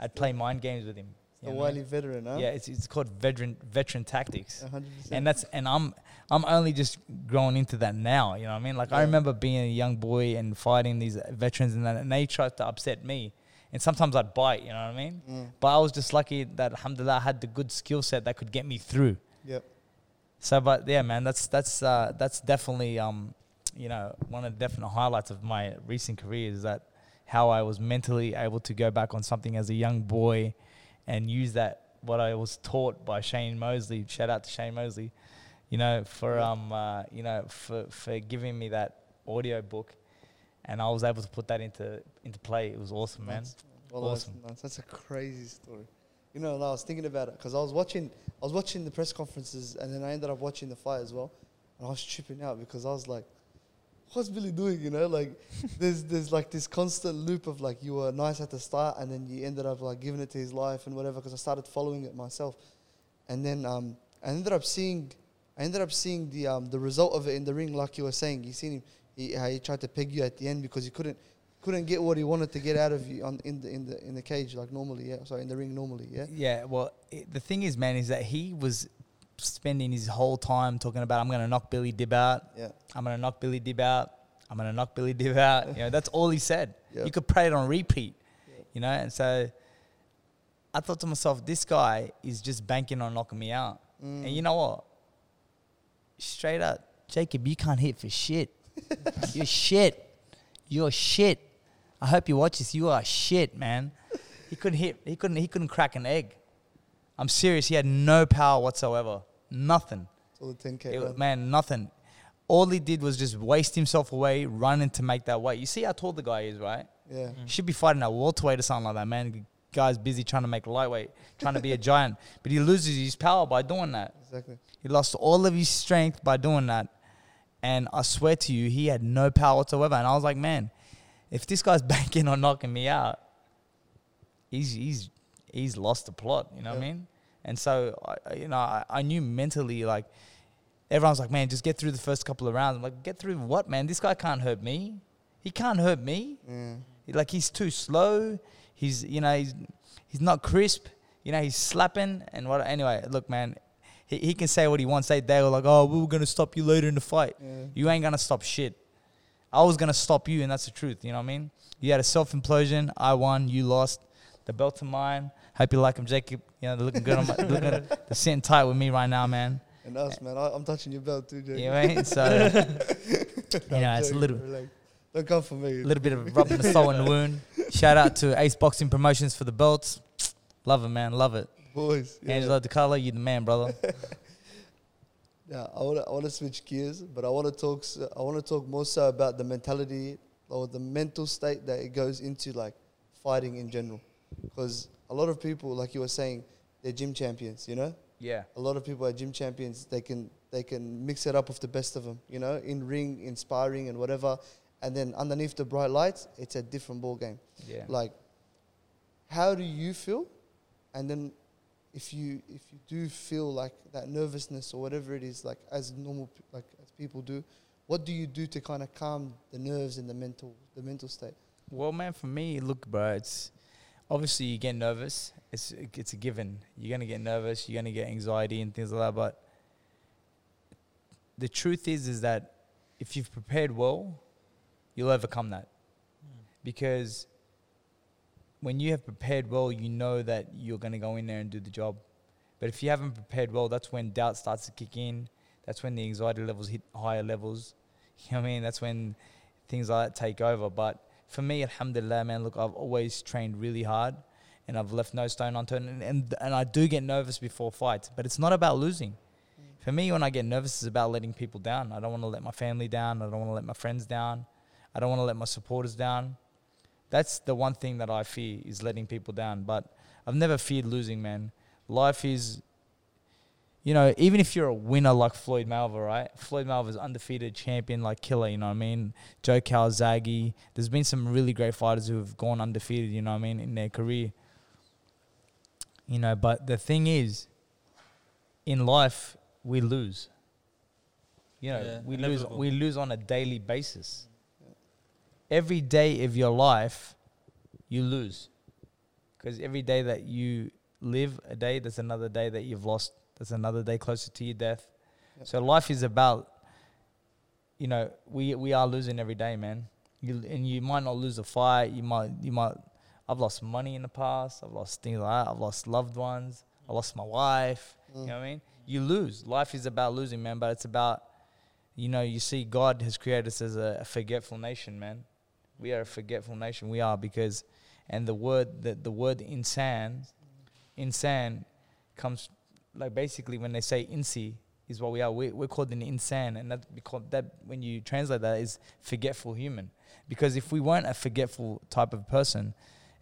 I'd play mind games with him. A you know what I wily veteran, huh? Yeah, it's, it's called veteran veteran tactics. 100%. And that's and I'm I'm only just growing into that now. You know what I mean? Like I remember being a young boy and fighting these veterans and that, and they tried to upset me. And sometimes I'd bite. You know what I mean? Mm. But I was just lucky that alhamdulillah I had the good skill set that could get me through. Yep. So, but yeah, man, that's that's uh, that's definitely um, you know one of the definite highlights of my recent career is that how I was mentally able to go back on something as a young boy and use that what I was taught by Shane Mosley. Shout out to Shane Mosley, you know, for um, uh, you know, for for giving me that audio book, and I was able to put that into into play. It was awesome, man. That's- Well, Awesome. That's, that's a crazy story. You know, and I was thinking about it because I was watching, I was watching the press conferences, and then I ended up watching the fight as well, and I was tripping out because I was like, "What's Billy doing?" You know, like there's there's like this constant loop of like you were nice at the start, and then you ended up like giving it to his life and whatever. Because I started following it myself, and then um, I ended up seeing, I ended up seeing the um the result of it in the ring, like you were saying. You seen him, he, how he tried to peg you at the end because he couldn't couldn't get what he wanted to get out of you on in the in the in the cage like normally. Yeah, sorry, in the ring normally. Yeah. Yeah, well, i the thing is, man, is that he was spending his whole time talking about, I'm going to knock Billy Dib out. Yeah. I'm going to knock Billy Dib out. I'm going to knock Billy Dib out. You know, that's all he said. Yeah. You could play it on repeat, Yeah. you know? And so I thought to myself, this guy is just banking on knocking me out. Mm. And you know what? Straight up, Jacob, you can't hit for shit. You're shit. You're shit. I hope you watch this. You are shit, man. He couldn't hit. He couldn't. He couldn't crack an egg. I'm serious. He had no power whatsoever. Nothing. It's all the 10k. It- man, nothing. All he did was just waste himself away, running to make that weight. You see how tall the guy is, right? Yeah. Mm. He should be fighting at welterweight or something like that, man. Guy's busy trying to make lightweight, trying to be a giant, but he loses his power by doing that. Exactly. He lost all of his strength by doing that. And I swear to you, he had no power whatsoever. And I was like, man, if this guy's banking on knocking me out, he's he's he's lost the plot. You know what I mean? And so, I, you know, I, I knew mentally, like, everyone's like, man, just get through the first couple of rounds. I'm like, get through what, man? This guy can't hurt me. He can't hurt me. He- Like he's too slow. He's you know he's he's not crisp. You know he's slapping and what. Anyway, look, man, he, he can say what he wants. They they were like, oh, we were gonna stop you later in the fight. Yeah. You ain't gonna stop shit. I was gonna stop you, and that's the truth. You know what I mean? You had a self implosion. I won. You lost. The belts are mine. Hope you like them, Jacob. You know they're looking good on my. looking, they're sitting tight with me right now, man. And us, man. I, I'm touching your belt too, Jake. You know what I mean? So you know it's a little Don't come for me. a little bit of rubbing the salt in the wound. Shout out to Ace Boxing Promotions for the belts. Love it, man. Love it. Boys. Yeah. Angelo DeCarlo, you the man, brother. Yeah, I want to I want to switch gears, but I want to talk s- I want to talk more so about the mentality or the mental state that it goes into like fighting in general, because a lot of people, like you were saying, they're gym champions. You know, Yeah. a lot of people are gym champions. They can they can mix it up with the best of them. You know, in ring, inspiring and whatever. And then underneath the bright lights, it's a different ball game. Yeah. Like, how do you feel? And then, if you if you do feel like that nervousness or whatever it is, like as normal like as people do, what do you do to kind of calm the nerves and the mental the mental state? Well, man, for me, look, bro, it's obviously you get nervous. It's it's a given. You're gonna get nervous. You're gonna get anxiety and things like that. But the truth is, is that if you've prepared well, you'll overcome that. Hmm. Because when you have prepared well, you know that you're gonna go in there and do the job. But if you haven't prepared well, that's when doubt starts to kick in. That's when the anxiety levels hit higher levels. You know what I mean? That's when things like that take over. But for me, alhamdulillah, man, look, I've always trained really hard and I've left no stone unturned. And, and, and I do get nervous before fights, but it's not about losing. Mm. For me, when I get nervous, it's about letting people down. I don't want to let my family down. I don't want to let my friends down. I don't want to let my supporters down. That's the one thing that I fear is letting people down. But I've never feared losing, man. Life is, you know, even if you're a winner like Floyd Mayweather, right? Floyd Mayweather's undefeated champion, like killer, you know what I mean? Joe Calzaghe. There's been some really great fighters who have gone undefeated, you know what I mean, in their career. You know, but the thing is, in life, we lose. You know, Yeah, we lose. We lose on a daily basis. Every day of your life, you lose, because every day that you live a day, there's another day that you've lost. There's another day closer to your death. Yep. So life is about, you know, we we are losing every day, man. You and you might not lose a fight. You might you might. I've lost money in the past. I've lost things like that. I've lost loved ones. I lost my wife. You mm. know what I mean? You lose. Life is about losing, man. But it's about, you know, you see, God has created us as a, a forgetful nation, man. We are a forgetful nation. We are because, and the word that the word insan, insan, comes like basically when they say insi is what we are. We're, we're called an insan, and that because that when you translate that is forgetful human. Because if we weren't a forgetful type of person,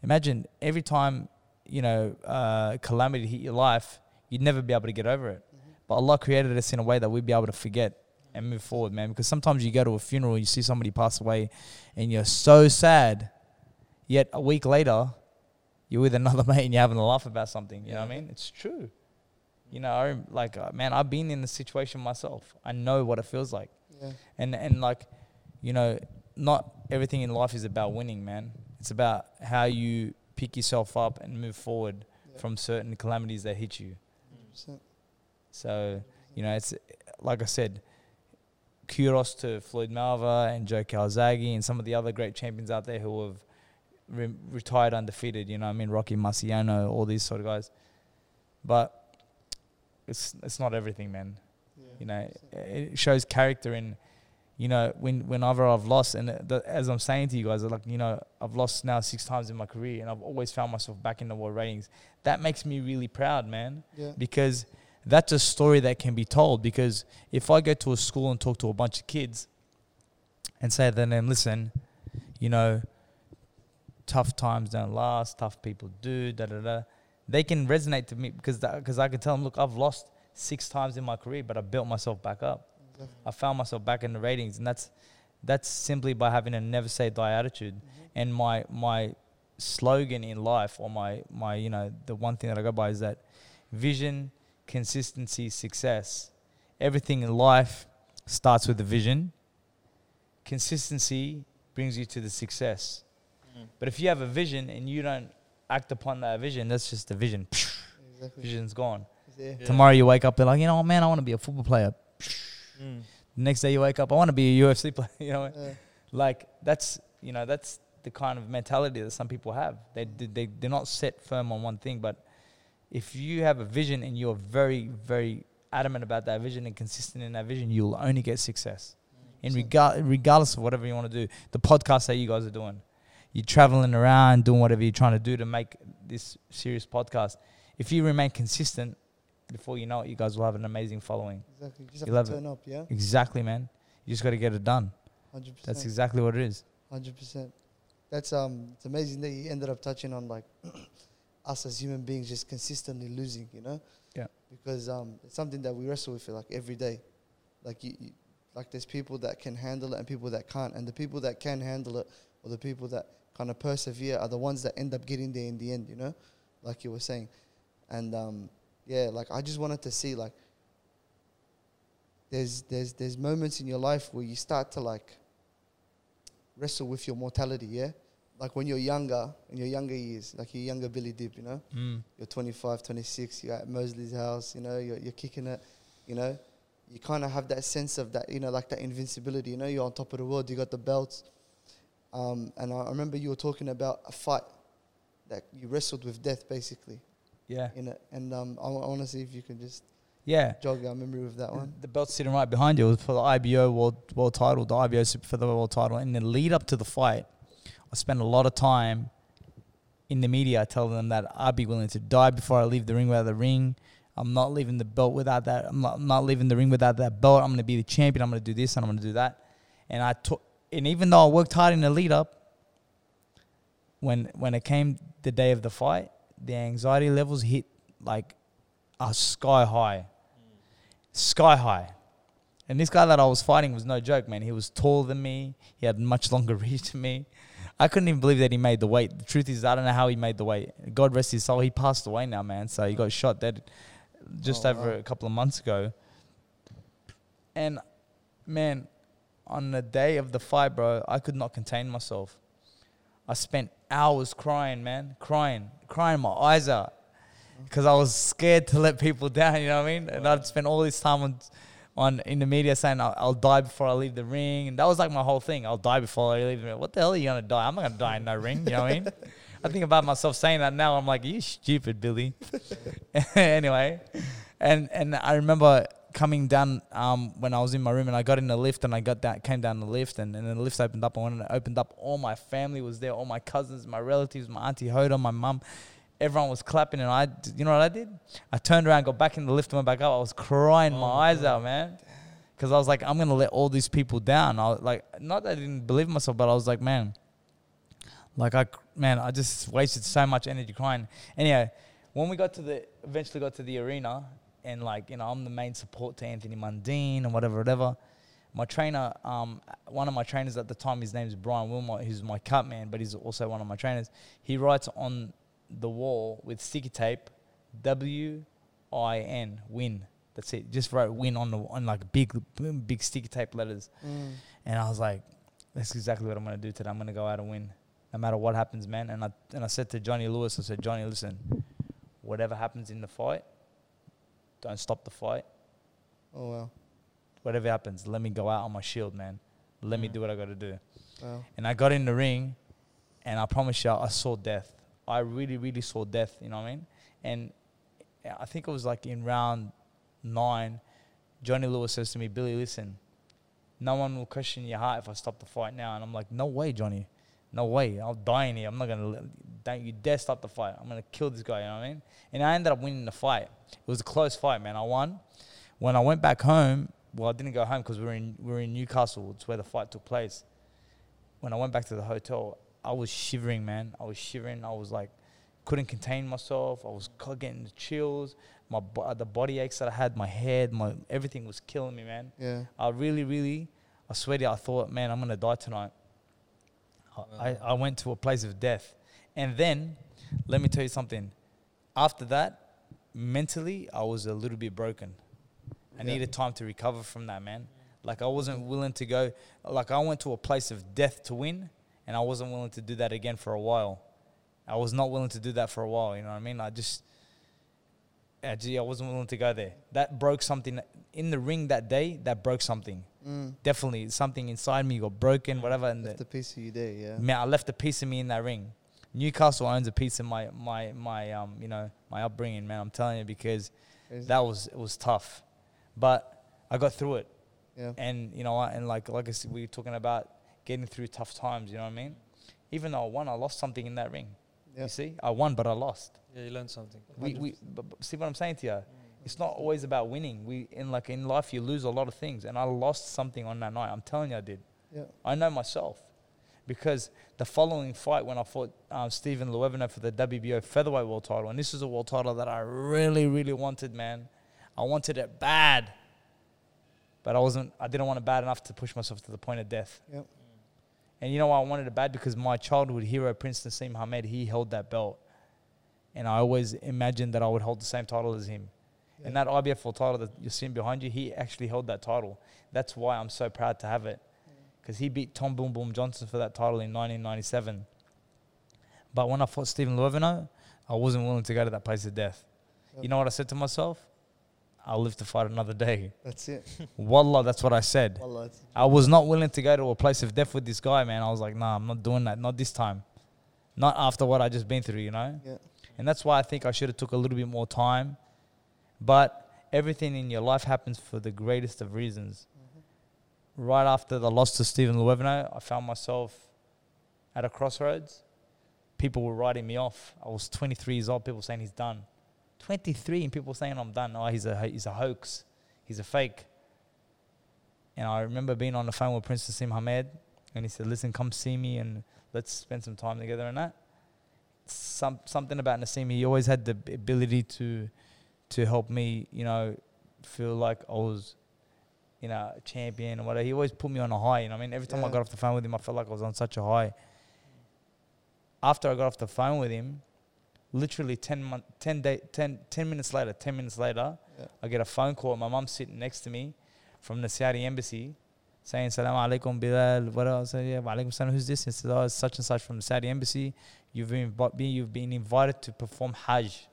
imagine every time you know uh, calamity hit your life, you'd never be able to get over it. But Allah created us in a way that we'd be able to forget and move forward, man. Because sometimes you go to a funeral, you see somebody pass away, and you're so sad. Yet a week later, you're with another mate and you're having a laugh about something. You know what I mean? It's true. You know, like uh, man, I've been in the situation myself. I know what it feels like, Yeah. and and like, you know, not everything in life is about winning, man. It's about how you pick yourself up and move forward Yeah. from certain calamities that hit you. 100%. So, you know, it's like I said, kudos to Floyd Mayweather and Joe Calzaghe and some of the other great champions out there who have re- retired undefeated. You know, I mean, Rocky Marciano, all these sort of guys. But it's it's not everything, man. Yeah. You know, it shows character in, you know, when whenever I've lost, and the, as I'm saying to you guys, like you know, I've lost now six times in my career, and I've always found myself back in the world ratings. That makes me really proud, man Yeah. because that's a story that can be told. Because if I go to a school and talk to a bunch of kids and say to them, listen, you know, tough times don't last, tough people do, da da da, they can resonate to me because because I can tell them, look, I've lost six times in my career, but I built myself back up. Exactly. I found myself back in the ratings, and that's that's simply by having a never say die attitude. Mm-hmm. And my my slogan in life, or my my you know the one thing that I go by is that vision, consistency, success. Everything in life starts with a vision. Consistency brings you to the success. Mm-hmm. But if you have a vision and you don't act upon that vision, that's just a vision. Exactly. Vision's gone. Yeah. Tomorrow you wake up and like, you know, man, I want to be a football player. Mm. Next day you wake up, I want to be a UFC player. You know, Yeah. like that's you know that's the kind of mentality that some people have. They they they're not set firm on one thing, but if you have a vision and you're very very adamant about that vision and consistent in that vision, you'll only get success. In regard regardless of whatever you want to do, the podcast that you guys are doing, you're traveling around doing whatever you're trying to do to make this serious podcast. If you remain consistent, before you know it, you guys will have an amazing following. Exactly. You just You have to it. turn up, yeah? Exactly, man. You just got to get it done. 100%. That's exactly what it is. Hundred percent. That's um. It's amazing that you ended up touching on like us as human beings just consistently losing. You know. Yeah. Because um, it's something that we wrestle with like every day. Like you, you, like there's people that can handle it and people that can't, and the people that can handle it or the people that kind of persevere are the ones that end up getting there in the end. You know, like you were saying, and um, yeah, like I just wanted to see like. There's there's there's moments in your life where you start to like wrestle with your mortality, yeah? Like when you're younger, in your younger years, like your younger Billy Dib, you know? Mm. You're 25, 26, you're at Mosley's house, you know, you're, you're kicking it, you know? You kind of have that sense of that, you know, like that invincibility, you know? You're on top of the world, you got the belts. Um, and I remember you were talking about a fight that you wrestled with death, basically, Yeah. in it. And um, I, want to see if you can just Yeah. jog our memory with that one. The belt sitting right behind you was for the IBO world world title, the IBO for the world title. In the lead up to the fight, I spent a lot of time in the media telling them that I'd be willing to die before I leave the ring without the ring. I'm not leaving the belt without that. I'm not, I'm not leaving the ring without that belt. I'm going to be the champion. I'm going to do this and I'm going to do that. And I took, and even though I worked hard in the lead up, when when it came the day of the fight, the anxiety levels hit like a sky high sky high. And this guy that I was fighting was no joke, man. He was taller than me. He had much longer reach than me. I couldn't even believe that he made the weight. The truth is, I don't know how he made the weight. God rest his soul. He passed away now, man. So he got shot dead just Oh, over wow. a couple of months ago. And man, on the day of the fight, bro, I could not contain myself. I spent hours crying, man, crying, crying my eyes out because I was scared to let people down. You know what I mean? And I'd spent all this time on, on in the media saying I'll, I'll die before I leave the ring, and that was like my whole thing. I'll die before I leave the ring. What the hell are you gonna die? I'm not gonna die in no ring. You know what I mean? I think about myself saying that now. I'm like, you stupid, Billy. anyway, and and I remember coming down um, when I was in my room and I got in the lift and I got down, came down the lift and, and then the lift opened up and when it opened up, all my family was there, all my cousins, my relatives, my auntie Hoda, my mum, Everyone was clapping, and I, you know what I did? I turned around, got back in the lift, and went back up. I was crying my Oh, eyes God. out, man, because I was like, I'm gonna let all these people down. I was like, not that I didn't believe in myself, but I was like, man, like I, man, I just wasted so much energy crying. Anyway, when we got to the, eventually got to the arena, and like, you know, I'm the main support to Anthony Mundine and whatever, whatever. My trainer, um, one of my trainers at the time, his name is Brian Wilmot. He's my cut man, but he's also one of my trainers. He writes on the wall with sticky tape, W I N, win. That's it. Just wrote win on the on like big, big sticky tape letters. Mm. And I was like, that's exactly what I'm gonna do today. I'm gonna go out and win, no matter what happens, man. And I and I said to Johnny Lewis, I said, Johnny, listen, whatever happens in the fight, don't stop the fight. Oh wow. Whatever happens, let me go out on my shield, man. Let me Mm. do what I got to do. Wow. And I got in the ring, and I promise you, I saw death. I really, really saw death. You know what I mean? And I think it was like in round nine, Johnny Lewis says to me, Billy, listen, no one will question your heart if I stop the fight now. And I'm like, no way, Johnny. No way. I'll die in here. I'm not going to, don't you dare stop the fight. I'm going to kill this guy. You know what I mean? And I ended up winning the fight. It was a close fight, man. I won. When I went back home, well, I didn't go home because we were in, we were in Newcastle. It's where the fight took place. When I went back to the hotel, I was shivering, man. I was shivering. I was like, couldn't contain myself. I was getting the chills. My bo- the body aches that I had, my head, my everything was killing me, man. Yeah. I really, really, I swear to you, I thought, man, I'm gonna die tonight. I, I, went to a place of death, and then, let me tell you something. After that, mentally, I was a little bit broken. I Yeah. needed time to recover from that, man. Like I wasn't willing to go. Like I went to a place of death to win, and I wasn't willing to do that again for a while. I was not willing to do that for a while. You know what I mean? I just, yeah, gee, I wasn't willing to go there. That broke something in the ring that day. That broke something. Mm. Definitely something inside me got broken, whatever. And Left the, a piece of you there. Yeah. man, I left a piece of me in that ring. Newcastle owns a piece of my my my um you know my upbringing, man. I'm telling you because Crazy. that was it was tough, but I got through it. Yeah. And you know? And like like I said, we were talking about getting through tough times. You know what I mean? Even though I won, I lost something in that ring. Yeah. You see, I won, but I lost. Yeah, you learn something. We, we but, but see what I'm saying to you? It's not always about winning. We in like in life you lose a lot of things, and I lost something on that night. I'm telling you, I did. Yeah. I know myself because the following fight when I fought um, Steven Luevano for the WBO featherweight world title, and this is a world title that I really, really wanted, man. I wanted it bad, but I wasn't. I didn't want it bad enough to push myself to the point of death. Yep. And you know why I wanted it bad? Because my childhood hero, Prince Naseem Hamed, he held that belt. And I always imagined that I would hold the same title as him. And that IBF title that you're seeing behind you, he actually held that title. That's why I'm so proud to have it. Because he beat Tom Boom Boom Johnson for that title in 1997. But when I fought Steven Luevano, I wasn't willing to go to that place of death. Yep. You know what I said to myself? I'll live to fight another day. That's it. Wallah, that's what I said. Wallah, I was not willing to go to a place of death with this guy, man. I was like, nah, I'm not doing that. Not this time. Not after what I just been through, you know? Yeah. And that's why I think I should have took a little bit more time. But everything in your life happens for the greatest of reasons. Mm-hmm. Right after the loss to Steven Luevano, I found myself at a crossroads. People were writing me off. I was 23 years old. People saying he's done. 23 and people saying I'm done. Oh, he's a he's a hoax. He's a fake. And I remember being on the phone with Prince Naseem Hamed, and he said, "Listen, come see me, and let's spend some time together." And that, some something about Naseem, he always had the ability to, to help me, you know, feel like I was, you know, a champion or whatever. He always put me on a high. You know, I mean, every time I got off the phone with him, I felt like I was on such a high. After I got off the phone with him, literally 10, mon- 10, day, 10, 10 minutes later, 10 minutes later, Yeah. I get a phone call. My mum's sitting next to me from the Saudi embassy saying, Salam alaikum Bilal. What else? I said, yeah, wa alaikum salam. Who's this? He said, oh, it's such and such from the Saudi embassy. You've been, you've been invited to perform Hajj.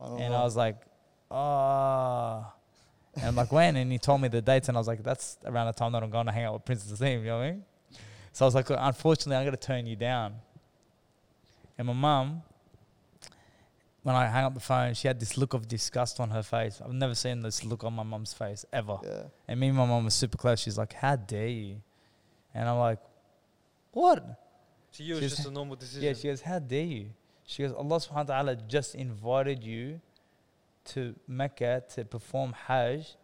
And I was like, ah. And I'm like, when? And he told me the dates, and I was like, that's around the time that I'm going to hang out with Prince Naseem, you know what I mean? So I was like, unfortunately, I'm going to turn you down. And my mum, when I hung up the phone, she had this look of disgust on her face. I've never seen this look on my mum's face ever. yeah. And me and my mum were super close. She's like, how dare you? And I'm like, what? To you, She's- it's just a normal decision. Yeah, she goes, how dare you? She goes, Allah subhanahu wa ta'ala just invited you to Mecca to perform Hajj,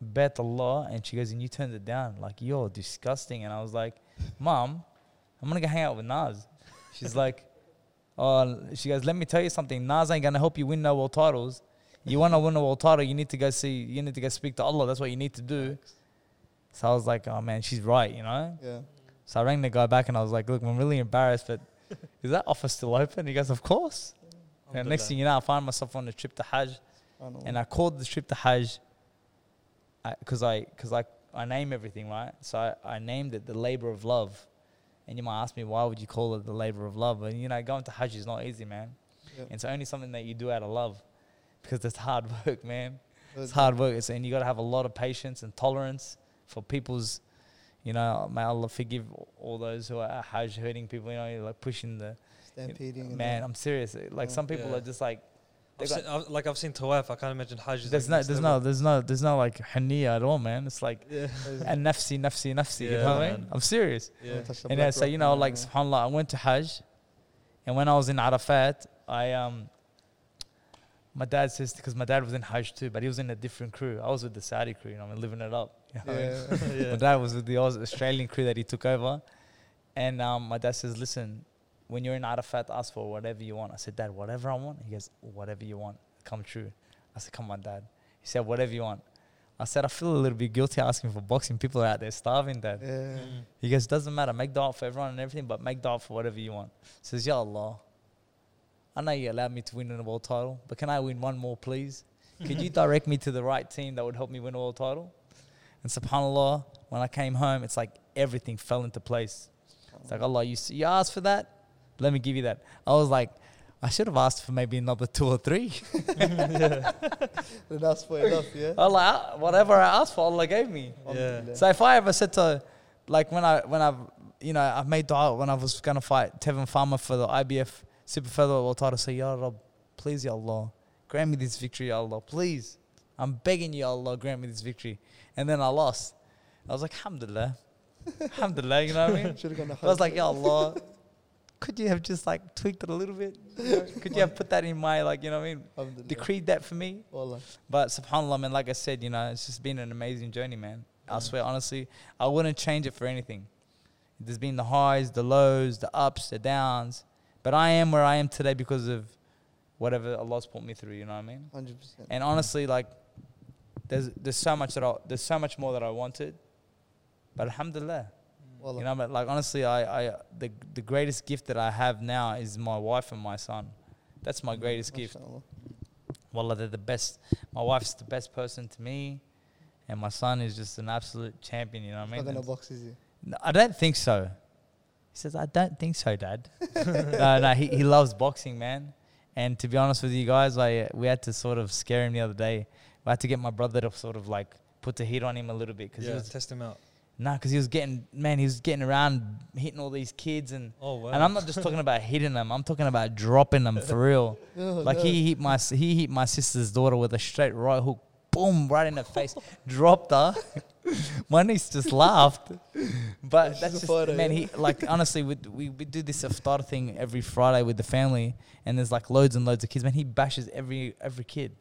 bet Allah. And she goes, and you turned it down. Like, you're disgusting. And I was like, Mom, I'm going to go hang out with Nas. She's like, Oh, she goes, let me tell you something. Nas ain't going to help you win no world titles. You want to win a world title, you need to go see, you need to go speak to Allah. That's what you need to do. So I was like, oh man, she's right, you know? Yeah. So I rang the guy back and I was like, look, I'm really embarrassed, but is that office still open? He goes, of course. And next thing you know, I find myself on a trip to Hajj I and I called the trip to Hajj uh, because I, cause I, I name everything, right? So I, I named it the labor of love. And you might ask me, why would you call it the labor of love? And you know, going to Hajj is not easy, man. Yeah. It's only something that you do out of love because it's hard work, man. It's hard work. It's, and you got to have a lot of patience and tolerance for people's, you know, may Allah forgive all those who are Hajj hurting people, you know, like pushing the, Stampeding. man, that. I'm serious. Like Yeah. some people Yeah. are just like, I've seen, I've, like I've seen Tawaf. I can't imagine Hajj. There's like no, there's no, there's no, there's no like haniya at all, man. It's like, Yeah. and nafsi, nafsi, nafsi. you Yeah, know what I mean? I'm serious. Yeah. And yeah, black so you know, like subhanallah, I went to Hajj, and when I was in Arafat, I um, my dad says because my dad was in Hajj too, but he was in a different crew. I was with the Saudi crew, you know, I'm living it up. You know I mean? Yeah. yeah. My dad was with the Australian crew that he took over, and um, my dad says, "Listen, when you're in Arafat, ask for whatever you want." I said, "Dad, whatever I want." He goes, "Whatever you want, come true." I said, "Come on, Dad." He said, "Whatever you want." I said, "I feel a little bit guilty asking for boxing. People are out there starving, Dad." yeah. Mm. He goes, doesn't matter. Make dua for everyone and everything, but make dua for whatever you want. Says, Ya Allah, I know you allowed me to win a world title, but can I win one more, please? Could you direct me to the right team that would help me win a world title? And subhanAllah, when I came home, it's like everything fell into place. It's like, Allah, you, you asked for that? Let me give you that. I was like, I should have asked for maybe another two or three. Then ask for enough, yeah. I like, "Ah, whatever I asked for, Allah gave me. Alhamdulillah. So if I ever said to, like when I when I've you know I've made dua when I was gonna fight Tevin Farmer for the IBF super featherweight world title, say Ya Rab, please Ya Allah, grant me this victory, Ya Allah, please. I'm begging you, Allah, grant me this victory. And then I lost. I was like, Alhamdulillah, Alhamdulillah, you know what I mean? Should have gone to I was like, Ya Allah, could you have just like tweaked it a little bit? You know? Could you have put that in my like you know what I mean? Decreed that for me. But subhanAllah, man, like I said, you know, it's just been an amazing journey, man. I swear, honestly, I wouldn't change it for anything. There's been the highs, the lows, the ups, the downs. But I am where I am today because of whatever Allah's put me through, you know what I mean? 100%. And honestly, like, there's there's so much that I, there's so much more that I wanted. But alhamdulillah, Wallah. you know, but like honestly, I, I the the greatest gift that I have now is my wife and my son. That's my greatest gift. Wallah, they're the best. My wife's the best person to me, and my son is just an absolute champion. You know what I Not mean? gonna box, is he? No, I don't think so. He says, I don't think so, Dad. no, no, he, he loves boxing, man. And to be honest with you guys, I we had to sort of scare him the other day. We had to get my brother to sort of like put the heat on him a little bit because yeah, he was test him out. nah, because he was getting man, he was getting around hitting all these kids and. Oh wow. And I'm not just talking about hitting them. I'm talking about dropping them for real. Oh, Like no. he hit my he hit my sister's daughter with a straight right hook, boom, right in the face, dropped her. my niece just laughed, but that's a just fighter, man. He like honestly, we, we we do this iftar thing every Friday with the family, and there's like loads and loads of kids. Man, he bashes every every kid.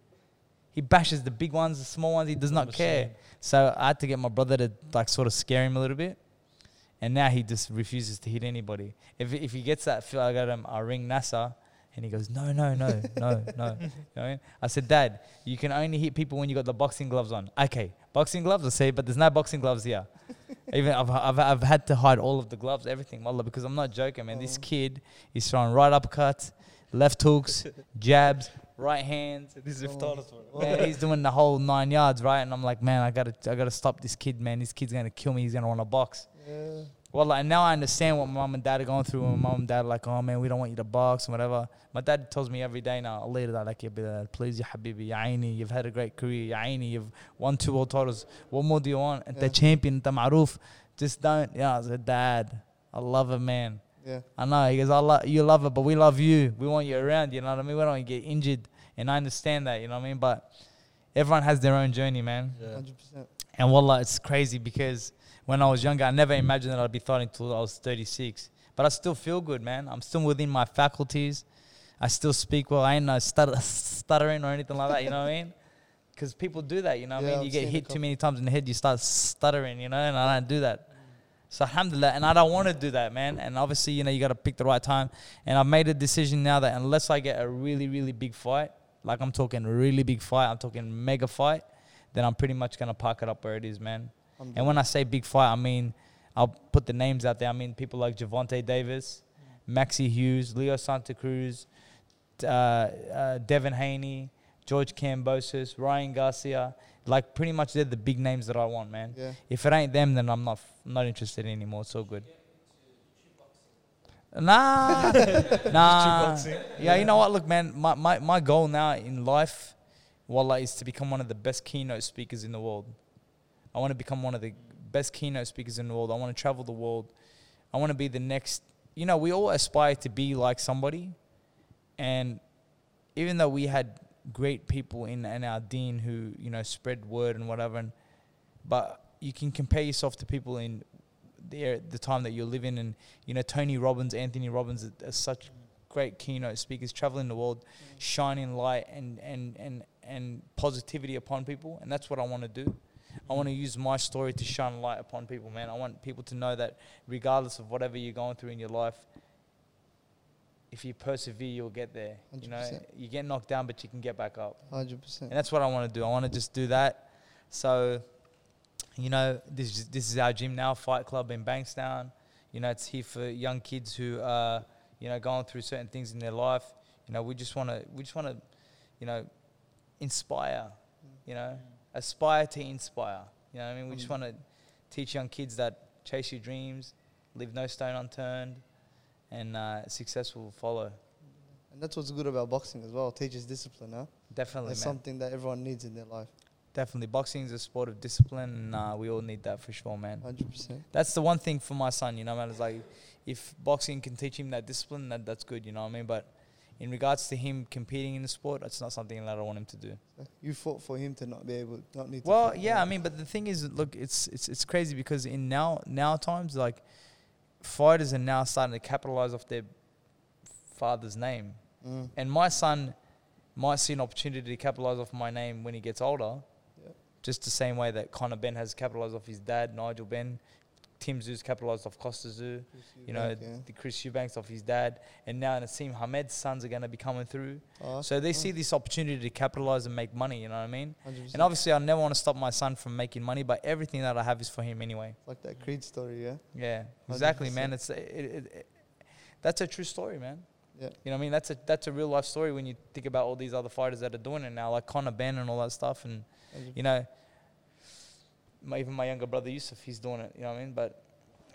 He bashes the big ones, the small ones. He does not care. So I had to get my brother to like sort of scare him a little bit. And now he just refuses to hit anybody. If if he gets that feel, I got him. I ring NASA, and he goes, no, no, no, no, no. You know I, said, Dad, you can only hit people when you got the boxing gloves on. Okay, boxing gloves. I say, but there's no boxing gloves here. Even I've, I've I've had to hide all of the gloves, everything, because I'm not joking, man. This Oh. kid is throwing right uppercuts, left hooks, jabs, right hands. This is Oh. Man, he's doing the whole nine yards, right? And I'm like, man, I gotta, I gotta stop this kid, man. This kid's gonna kill me. He's gonna want to box. Yeah. Well, and now I understand what my mom and dad are going through. And my mom and dad are like, oh man, we don't want you to box and whatever. My dad tells me every day now, Allah that like, yeah, please, ya habibi, ya aini, you've had a great career, ya aini, you've won two world titles. What more do you want? And the Yeah. champion, the maroof, just don't. Yeah, I said, dad, I love it, man. Yeah. I know. He goes, I lo- you love it, but we love you. We want you around. You know what I mean? We don't want you get injured. And I understand that. You know what I mean? But everyone has their own journey, man. Yeah. 100%. And wallah, it's crazy because when I was younger, I never imagined that I'd be fighting till I was 36. But I still feel good, man. I'm still within my faculties. I still speak well. I ain't no stutter, stuttering or anything like that. You know what I mean? Because people do that. You know what I Yeah, mean? You I've get hit too many times in the head, you start stuttering. You know, and I don't do that. So alhamdulillah, and I don't want to do that, man. And obviously, you know, you got to pick the right time. And I've made a decision now that unless I get a really, really big fight, like I'm talking really big fight, I'm talking mega fight, then I'm pretty much gonna park it up where it is, man. And when I say big fight, I mean I'll put the names out there. I mean people like Gervonta Davis, Maxi Hughes, Leo Santa Cruz, uh, uh, Devin Haney, George Kambosos, Ryan Garcia. Like pretty much they're the big names that I want, man. yeah, If it ain't them, then I'm not I'm not interested anymore. It's all good. Nah, nah. Yeah, you know what? Look, man, my, my, my goal now in life, wallah, is to become one of the best keynote speakers in the world. I want to become one of the best keynote speakers in the world. I want to travel the world. I want to be the next. You know, we all aspire to be like somebody, and even though we had great people in, in our dean who you know spread word and whatever, and but you can compare yourself to people in the the time that you're living, and you know Tony Robbins, Anthony Robbins are, are such great keynote speakers, traveling the world, shining light and and and and positivity upon people, and that's what I want to do. I want to use my story to shine light upon people, man. I want people to know that regardless of whatever you're going through in your life, if you persevere, you'll get there. You know, 100%. you get knocked down, but you can get back up. hundred percent. And that's what I want to do. I want to just do that. So, you know, this is, this is our gym now, Fight Club in Bankstown. You know, it's here for young kids who are, you know, going through certain things in their life. You know, we just want to, we just want to, you know, inspire. You know, mm. Aspire to inspire. You know, what I mean, we just want to teach young kids that chase your dreams, leave no stone unturned, and uh, success will follow. And that's what's good about boxing as well. It teaches discipline, huh? Definitely, man. something that everyone needs in their life. Definitely, boxing is a sport of discipline, and uh, we all need that for sure, man. Hundred percent. That's the one thing for my son, you know, man. It's like if boxing can teach him that discipline, that that's good, you know what I mean. But in regards to him competing in the sport, that's not something that I want him to do. You fought for him to not be able, not need. Well, yeah, I mean, but the thing is, look, it's it's it's crazy because in now now times, like fighters are now starting to capitalize off their father's name, Mm. and my son might see an opportunity to capitalize off my name when he gets older. Yeah. Just the same way that Conor Benn has capitalized off his dad, Nigel Benn. Tim Tszyu's capitalized off Kostya Tszyu. You know, yeah. the Chris Eubanks off his dad. And now Naseem Hamed's sons are going to be coming through. Oh, So they nice. see this opportunity to capitalize and make money, you know what I mean? 100. And obviously, I never want to stop my son from making money, but everything that I have is for him anyway. like that Creed story, yeah. Yeah, exactly, 100%. man. It's it, it, it, that's a true story, man. Yeah. You know what I mean? That's a that's a real life story when you think about all these other fighters that are doing it now, like Conor Benn and all that stuff. And 100. you know, my, even my younger brother Yusuf, he's doing it. You know what I mean? But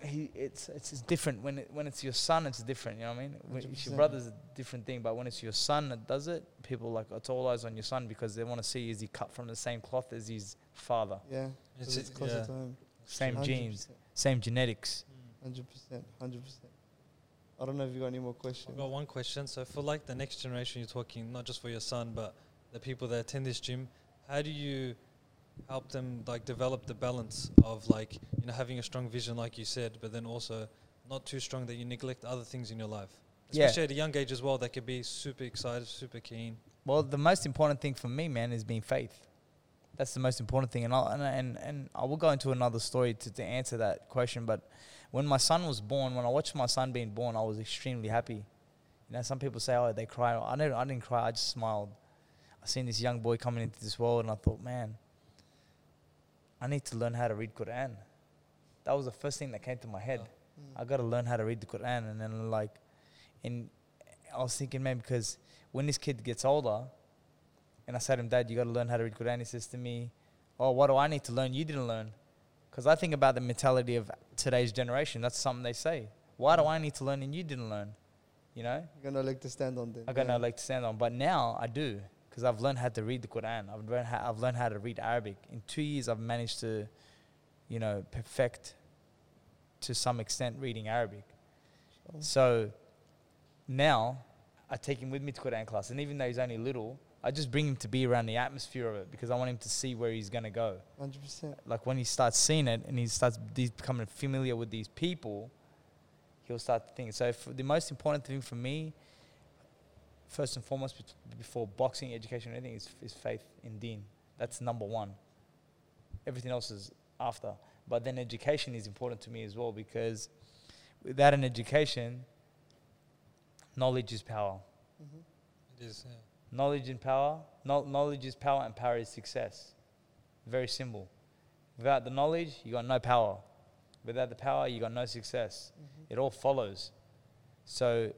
he, it's it's, it's different when it, when it's your son. It's different. You know what I mean? When it's your brother's a different thing, but when it's your son that does it, people like it's all eyes on your son because they want to see is he cut from the same cloth as his father, Yeah. It's, It's, it's closer yeah. to him. same genes, same genetics. Hundred percent. Hundred percent. I don't know if you got any more I've questions. got one question. So for like the next generation, you're talking not just for your son, but the people that attend this gym. How do you help them like develop the balance of like you know having a strong vision, like you said, but then also not too strong that you neglect other things in your life, Yeah. especially at a young age as well. They could be super excited, super keen. Well, the most important thing for me, man, is being faith. That's the most important thing, and I'll, and and, and I will go into another story to, to answer that question. But when my son was born, when I watched my son being born, I was extremely happy. You know, some people say, "Oh, they cry." I didn't. I didn't cry. I just smiled. I seen this young boy coming into this world, and I thought, man, I need to learn how to read Quran. That was the first thing that came to my head. Mm. I got to learn how to read the Quran, and then like, and I was thinking, man, because when this kid gets older, and I said to him, Dad, you got to learn how to read Quran. He says to me, Oh, what do I need to learn? You didn't learn. Because I think about the mentality of today's generation. That's something they say. Why do I need to learn and you didn't learn? You know, You got no leg to stand on then. I got yeah. no leg to stand on. But now I do because I've learned how to read the Quran. I've learned how, I've learned how to read Arabic. In two years, I've managed to, you know, perfect to some extent reading Arabic. Oh. So now I take him with me to Quran class, and even though he's only little, I just bring him to be around the atmosphere of it because I want him to see where he's gonna go. Hundred percent. Like when he starts seeing it and he starts he's becoming familiar with these people, he'll start to think. So the most important thing for me, first and foremost before boxing, education, or anything is, is faith in Deen. That's number one. Everything else is after. But then education is important to me as well because without an education, knowledge is power. Mm-hmm. It is. Yeah. Knowledge and power. No, knowledge is power, and power is success. Very simple. Without the knowledge, you got no power. Without the power, you got no success. Mm-hmm. It all follows. So,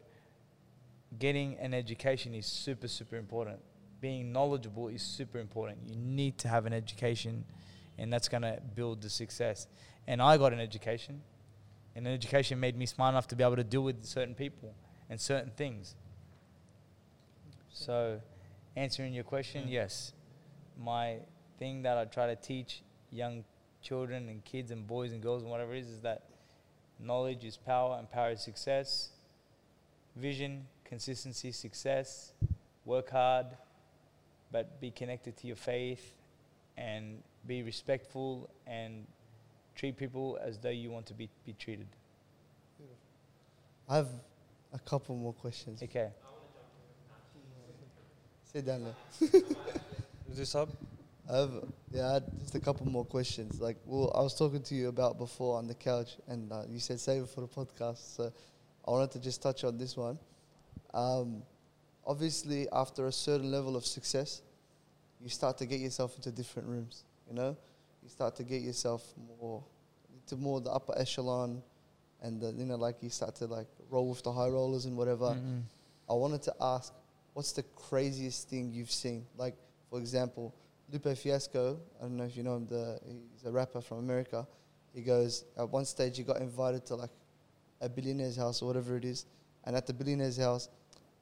getting an education is super, super important. Being knowledgeable is super important. You need to have an education, and that's going to build the success. And I got an education, and an education made me smart enough to be able to deal with certain people and certain things. So, answering your question, Yeah. yes. My thing that I try to teach young children and kids and boys and girls and whatever it is is that knowledge is power and power is success. Vision, consistency, success. Work hard, but be connected to your faith and be respectful and treat people as though you want to be, be treated. I have a couple more questions. Okay. Sit down there. Is this up? I have yeah, I had just a couple more questions. Like, well, I was talking to you about before on the couch, and uh, you said save it for the podcast. So, I wanted to just touch on this one. Um, obviously, after a certain level of success, you start to get yourself into different rooms. You know, you start to get yourself more into more the upper echelon, and the, you know, like you start to like roll with the high rollers and whatever. Mm-mm. I wanted to ask, what's the craziest thing you've seen? Like, for example, Lupe Fiasco. I don't know if you know him. The he's a rapper from America. He goes at one stage he got invited to like a billionaire's house or whatever it is, and at the billionaire's house,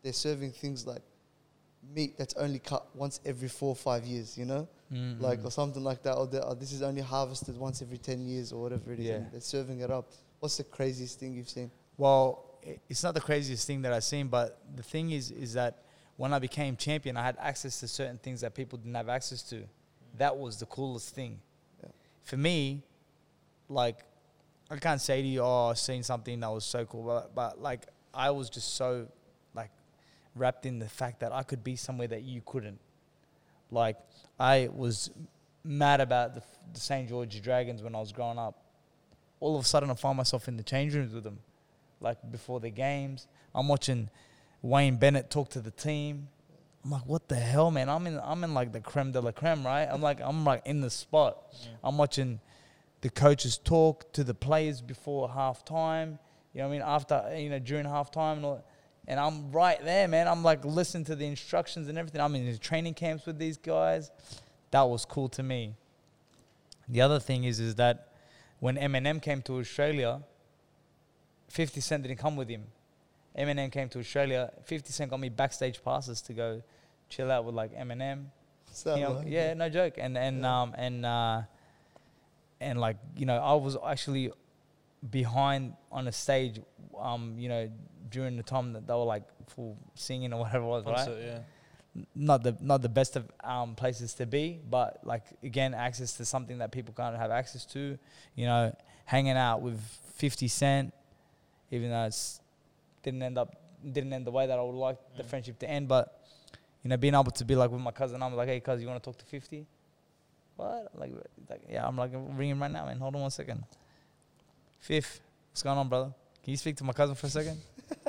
they're serving things like meat that's only cut once every four or five years. You know, mm-hmm. like Mm-mm. or something like that. Or, the, or this is only harvested once every ten years or whatever it is. Yeah. they're serving it up. What's the craziest thing you've seen? Well, it's not the craziest thing that I've seen, but the thing is, is that when I became champion, I had access to certain things that people didn't have access to. That was the coolest thing. Yeah. For me, like, I can't say to you, oh, I've seen something that was so cool, but, but like, I was just so, like, wrapped in the fact that I could be somewhere that you couldn't. Like, I was mad about the, the St. George Dragons when I was growing up. All of a sudden, I find myself in the change rooms with them like before the games. I'm watching Wayne Bennett talk to the team. I'm like, what the hell, man? I'm in I'm in like the creme de la creme, right? I'm like I'm like in the spot. I'm watching the coaches talk to the players before halftime. You know what I mean? After you know during halftime and all. And I'm right there, man. I'm like listening to the instructions and everything. I'm in the training camps with these guys. That was cool to me. The other thing is, is that when Eminem came to Australia, 50 Cent didn't come with him. Eminem came to Australia. 50 Cent got me backstage passes to go chill out with like Eminem. That You know, like? yeah, no joke. And and Yeah. um and uh and like you know, I was actually behind on a stage, um, you know, during the time that they were like full singing or whatever it was, right? Yeah. Not the not the best of um places to be, but like again, access to something that people can't have access to. You know, hanging out with Fifty Cent, even though it's didn't end up didn't end the way that I would like the Mm. friendship to end, but you know, being able to be like with my cousin, I'm like, hey, cuz, you want to talk to 50? What? Like, like, yeah, I'm like, ringing right now, man. Hold on one second. Fifth, what's going on, brother? Can you speak to my cousin for a second?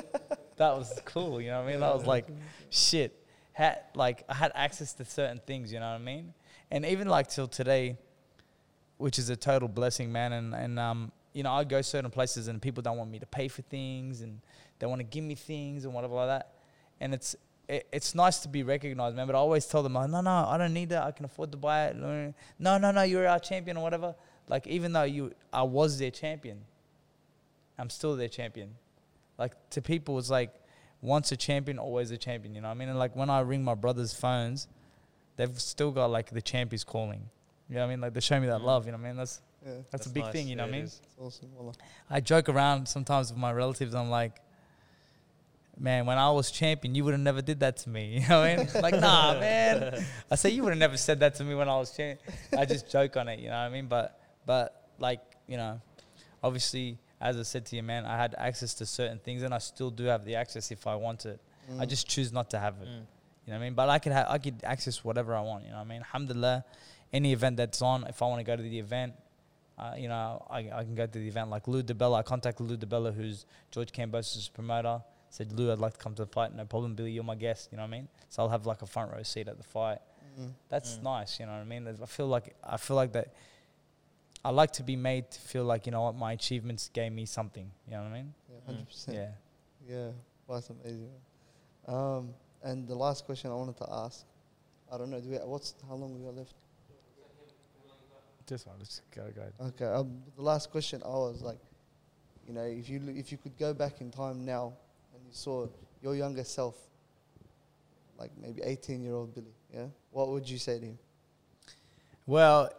that was cool, you know what I mean? That was like, shit. Had like I had access to certain things, you know what I mean? And even like till today, which is a total blessing, man. And and um, you know, I go certain places and people don't want me to pay for things and they want to give me things and whatever like that. And it's it, it's nice to be recognized, man. But I always tell them, like, no, no, I don't need that. I can afford to buy it. No, no, no, you're our champion or whatever. Like even though you, I was their champion, I'm still their champion. Like to people, it's like once a champion, always a champion. You know what I mean? And like when I ring my brother's phones, they've still got like the champ is calling. You know what I mean? Like they show me that Mm. love. You know what I mean? That's Yeah, that's, a big nice. thing. You know Yeah, what I mean? awesome. Wallah. I joke around sometimes with my relatives. I'm like, man, when I was champion, you would have never did that to me. You know what I mean? like, nah, man. I say you would have never said that to me when I was champion. I just joke on it. You know what I mean? But but like you know, obviously, as I said to you, man, I had access to certain things, and I still do have the access if I want it. I Mm. just choose not to have it. Mm. You know what I mean? But I could ha- I could access whatever I want. You know what I mean? Alhamdulillah, any event that's on, if I want to go to the event, uh, you know, I, I can go to the event. Like Lou DiBella, I contacted Lou DiBella, who's George Kambosos' promoter. Said, Lou, I'd like to come to the fight. No problem, Billy, you're my guest. You know what I mean? So I'll have like a front row seat at the fight. Mm. That's Mm. nice. You know what I mean? I feel like I feel like that. I like to be made to feel like you know what my achievements gave me something. You know what I mean? Yeah, Mm. hundred percent. Yeah. Yeah, well, that's amazing. Um, and the last question I wanted to ask, I don't know, do we, what's how long we got left? Just one, let's go, go. Okay, um, the last question I was like, you know, if you if you could go back in time now and you saw your younger self, like maybe eighteen year old Billy, yeah, what would you say to him? Well,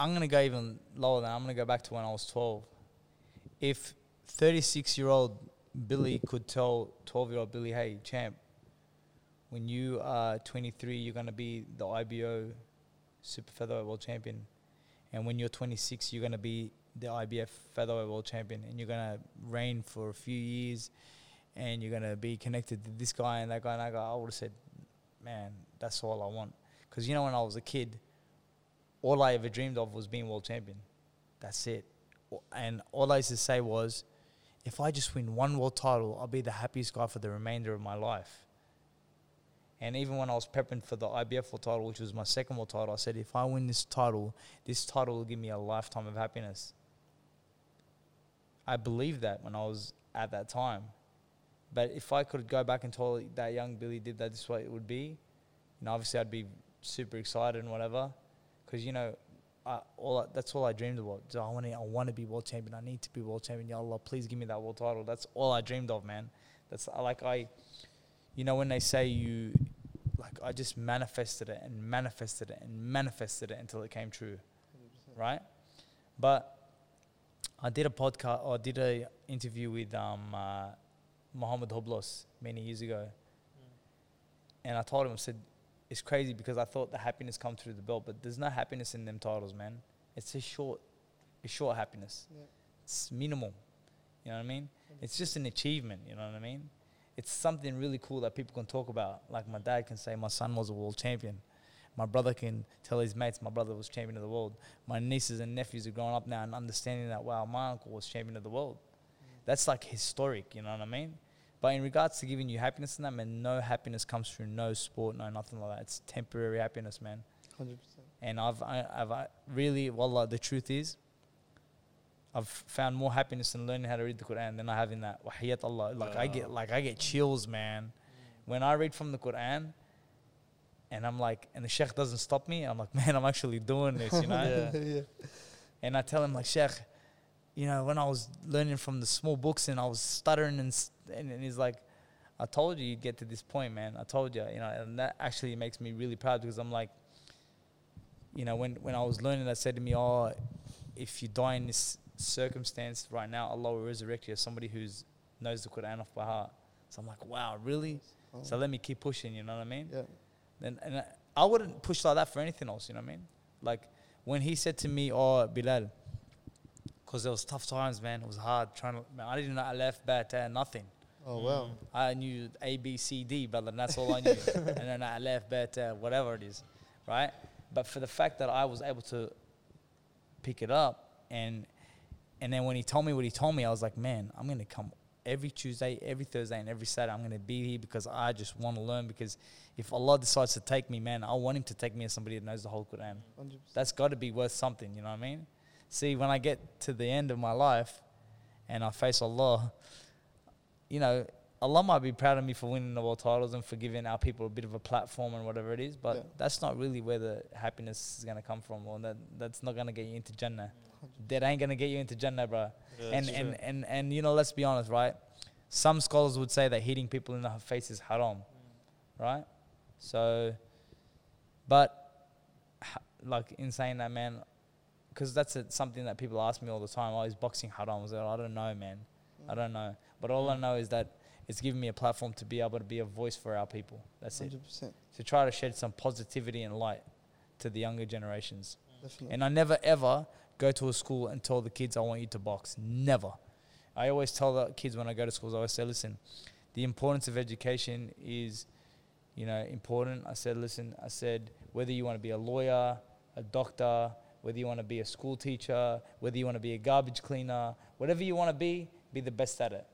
I'm gonna go even lower than I'm gonna go back to when I was 12. If 36 year old Billy could tell 12 year old Billy, hey, champ, when you are 23, you're gonna be the IBO super featherweight world champion, and when you're 26, you're gonna be the IBF featherweight world champion, and you're gonna reign for a few years, and you're gonna be connected to this guy and that guy and that guy. I would have said, man, that's all I want. Because you know, when I was a kid, all I ever dreamed of was being world champion. That's it. And all I used to say was, if I just win one world title, I'll be the happiest guy for the remainder of my life. And even when I was prepping for the IBF world title, which was my second world title, I said, if I win this title, this title will give me a lifetime of happiness. I believed that when I was at that time. But if I could go back and tell that young Billy did that this way, it would be, know, obviously I'd be super excited and whatever because you know, I, all I, that's all I dreamed about. So I want to, I want to be world champion. I need to be world champion. Ya Allah, please give me that world title. That's all I dreamed of, man. That's like I, you know, when they say you, like I just manifested it and manifested it and manifested it until it came true, right? But I did a podcast or I did a interview with um, uh, Muhammad Hoblos many years ago, and I told him I said it's crazy because I thought the happiness come through the belt, but there's no happiness in them titles, man. It's a short, a short happiness. Yeah. It's minimal. You know what I mean? It's just an achievement. You know what I mean? It's something really cool that people can talk about. Like my dad can say, my son was a world champion. My brother can tell his mates, my brother was champion of the world. My nieces and nephews are growing up now and understanding that, wow, my uncle was champion of the world. Mm. That's like historic. You know what I mean? But in regards to giving you happiness in that, man, no happiness comes through no sport, no nothing like that. It's temporary happiness, man. Hundred percent. And I've, I, I've I really, wallah, the truth is, I've found more happiness in learning how to read the Quran than I have in that wahiyat Allah. Like I get, uh. like I get chills, man, when I read from the Quran. And I'm like, and the sheikh doesn't stop me. I'm like, man, I'm actually doing this, you know. Yeah. yeah. And I tell him like, Sheikh, you know, when I was learning from the small books and I was stuttering and s- and, and he's like, I told you you'd get to this point, man. I told you, you know, and that actually makes me really proud because I'm like, you know, when when I was learning, that said to me, oh, if you die in this circumstance right now, Allah will resurrect you as somebody who's knows the Quran off by heart. So I'm like, wow, really? Oh, So let me keep pushing. You know what I mean? yeah. And, and I, I wouldn't push like that for anything else, you know what I mean? Like when he said to me, "Oh, Bilal," because there was tough times, man. It was hard trying to. Man, I didn't know I left bat uh, nothing. Oh wow. I knew A, B, C, D, but that's all I knew. and then I left bet uh, whatever it is, right? But for the fact that I was able to pick it up, and and then when he told me what he told me, I was like, man, I'm gonna come every Tuesday, every Thursday, and every Saturday. I'm gonna be here because I just want to learn. Because if Allah decides to take me, man, I want Him to take me as somebody that knows the whole Quran. Hundred percent. That's got to be worth something, you know what I mean? See, when I get to the end of my life and I face Allah, you know, Allah might be proud of me for winning the world titles and for giving our people a bit of a platform and whatever it is, but Yeah. that's not really where the happiness is going to come from, or that that's not going to get you into Jannah. That ain't going to get you into Jannah, bro. Yeah, and, that's and, and, and, you know, let's be honest, right? Some scholars would say that hitting people in the face is haram, right? So, but like in saying that, man, because that's a, something that people ask me all the time. Oh, is boxing haram? I was like, I don't know, man. I mm. don't know. But all I know is that it's given me a platform to be able to be a voice for our people. That's it. Hundred percent. To try to shed some positivity and light to the younger generations. Definitely. And I never ever go to a school and tell the kids I want you to box. Never. I always tell the kids when I go to schools, I always say, listen, the importance of education is, you know, important. I said, listen, I said, whether you want to be a lawyer, a doctor, whether you want to be a school teacher, whether you want to be a garbage cleaner, whatever you want to be, be the best at it.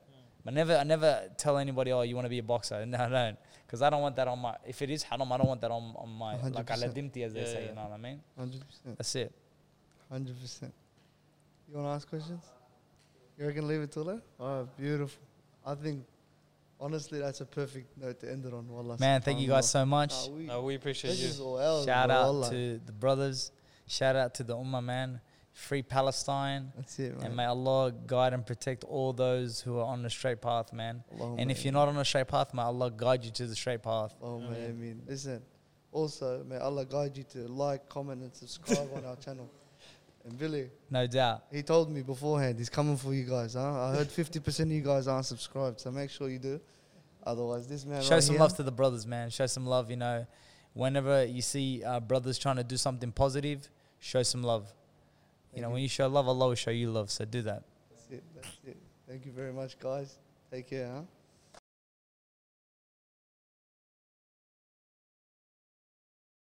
I never, I never tell anybody, oh, you want to be a boxer. No, I don't, because I don't want that on my. If it is haram, I don't want that on, on my like 100%. aladimti, as they Yeah, say. yeah. You know what I mean? Hundred percent. That's it. Hundred percent. You want to ask questions? You reckon leave it till there? Oh, beautiful. I think, honestly, that's a perfect note to end it on. Wallah, Man, thank you guys so much. Nah, we, No, we appreciate this you. is all ours, Shout bro, out wallah. to the brothers. Shout out to the Ummah, man. Free Palestine. That's it, man. And may Allah guide and protect all those who are on the straight path, man. Allahumma And if you're not on the straight path, may Allah guide you to the straight path. Allahumma Ameen. ameen. Listen, also, may Allah guide you to like, comment, and subscribe on our channel. And Billy, No doubt. he told me beforehand, he's coming for you guys. Huh? I heard 50% of you guys aren't subscribed, so make sure you do. Otherwise, this man Show right some here, love to the brothers, man. Show some love, you know. Whenever you see uh, brothers trying to do something positive, show some love. You know, when you show love, Allah will show you love. So do that. That's it. That's it. Thank you very much, guys. Take care, huh?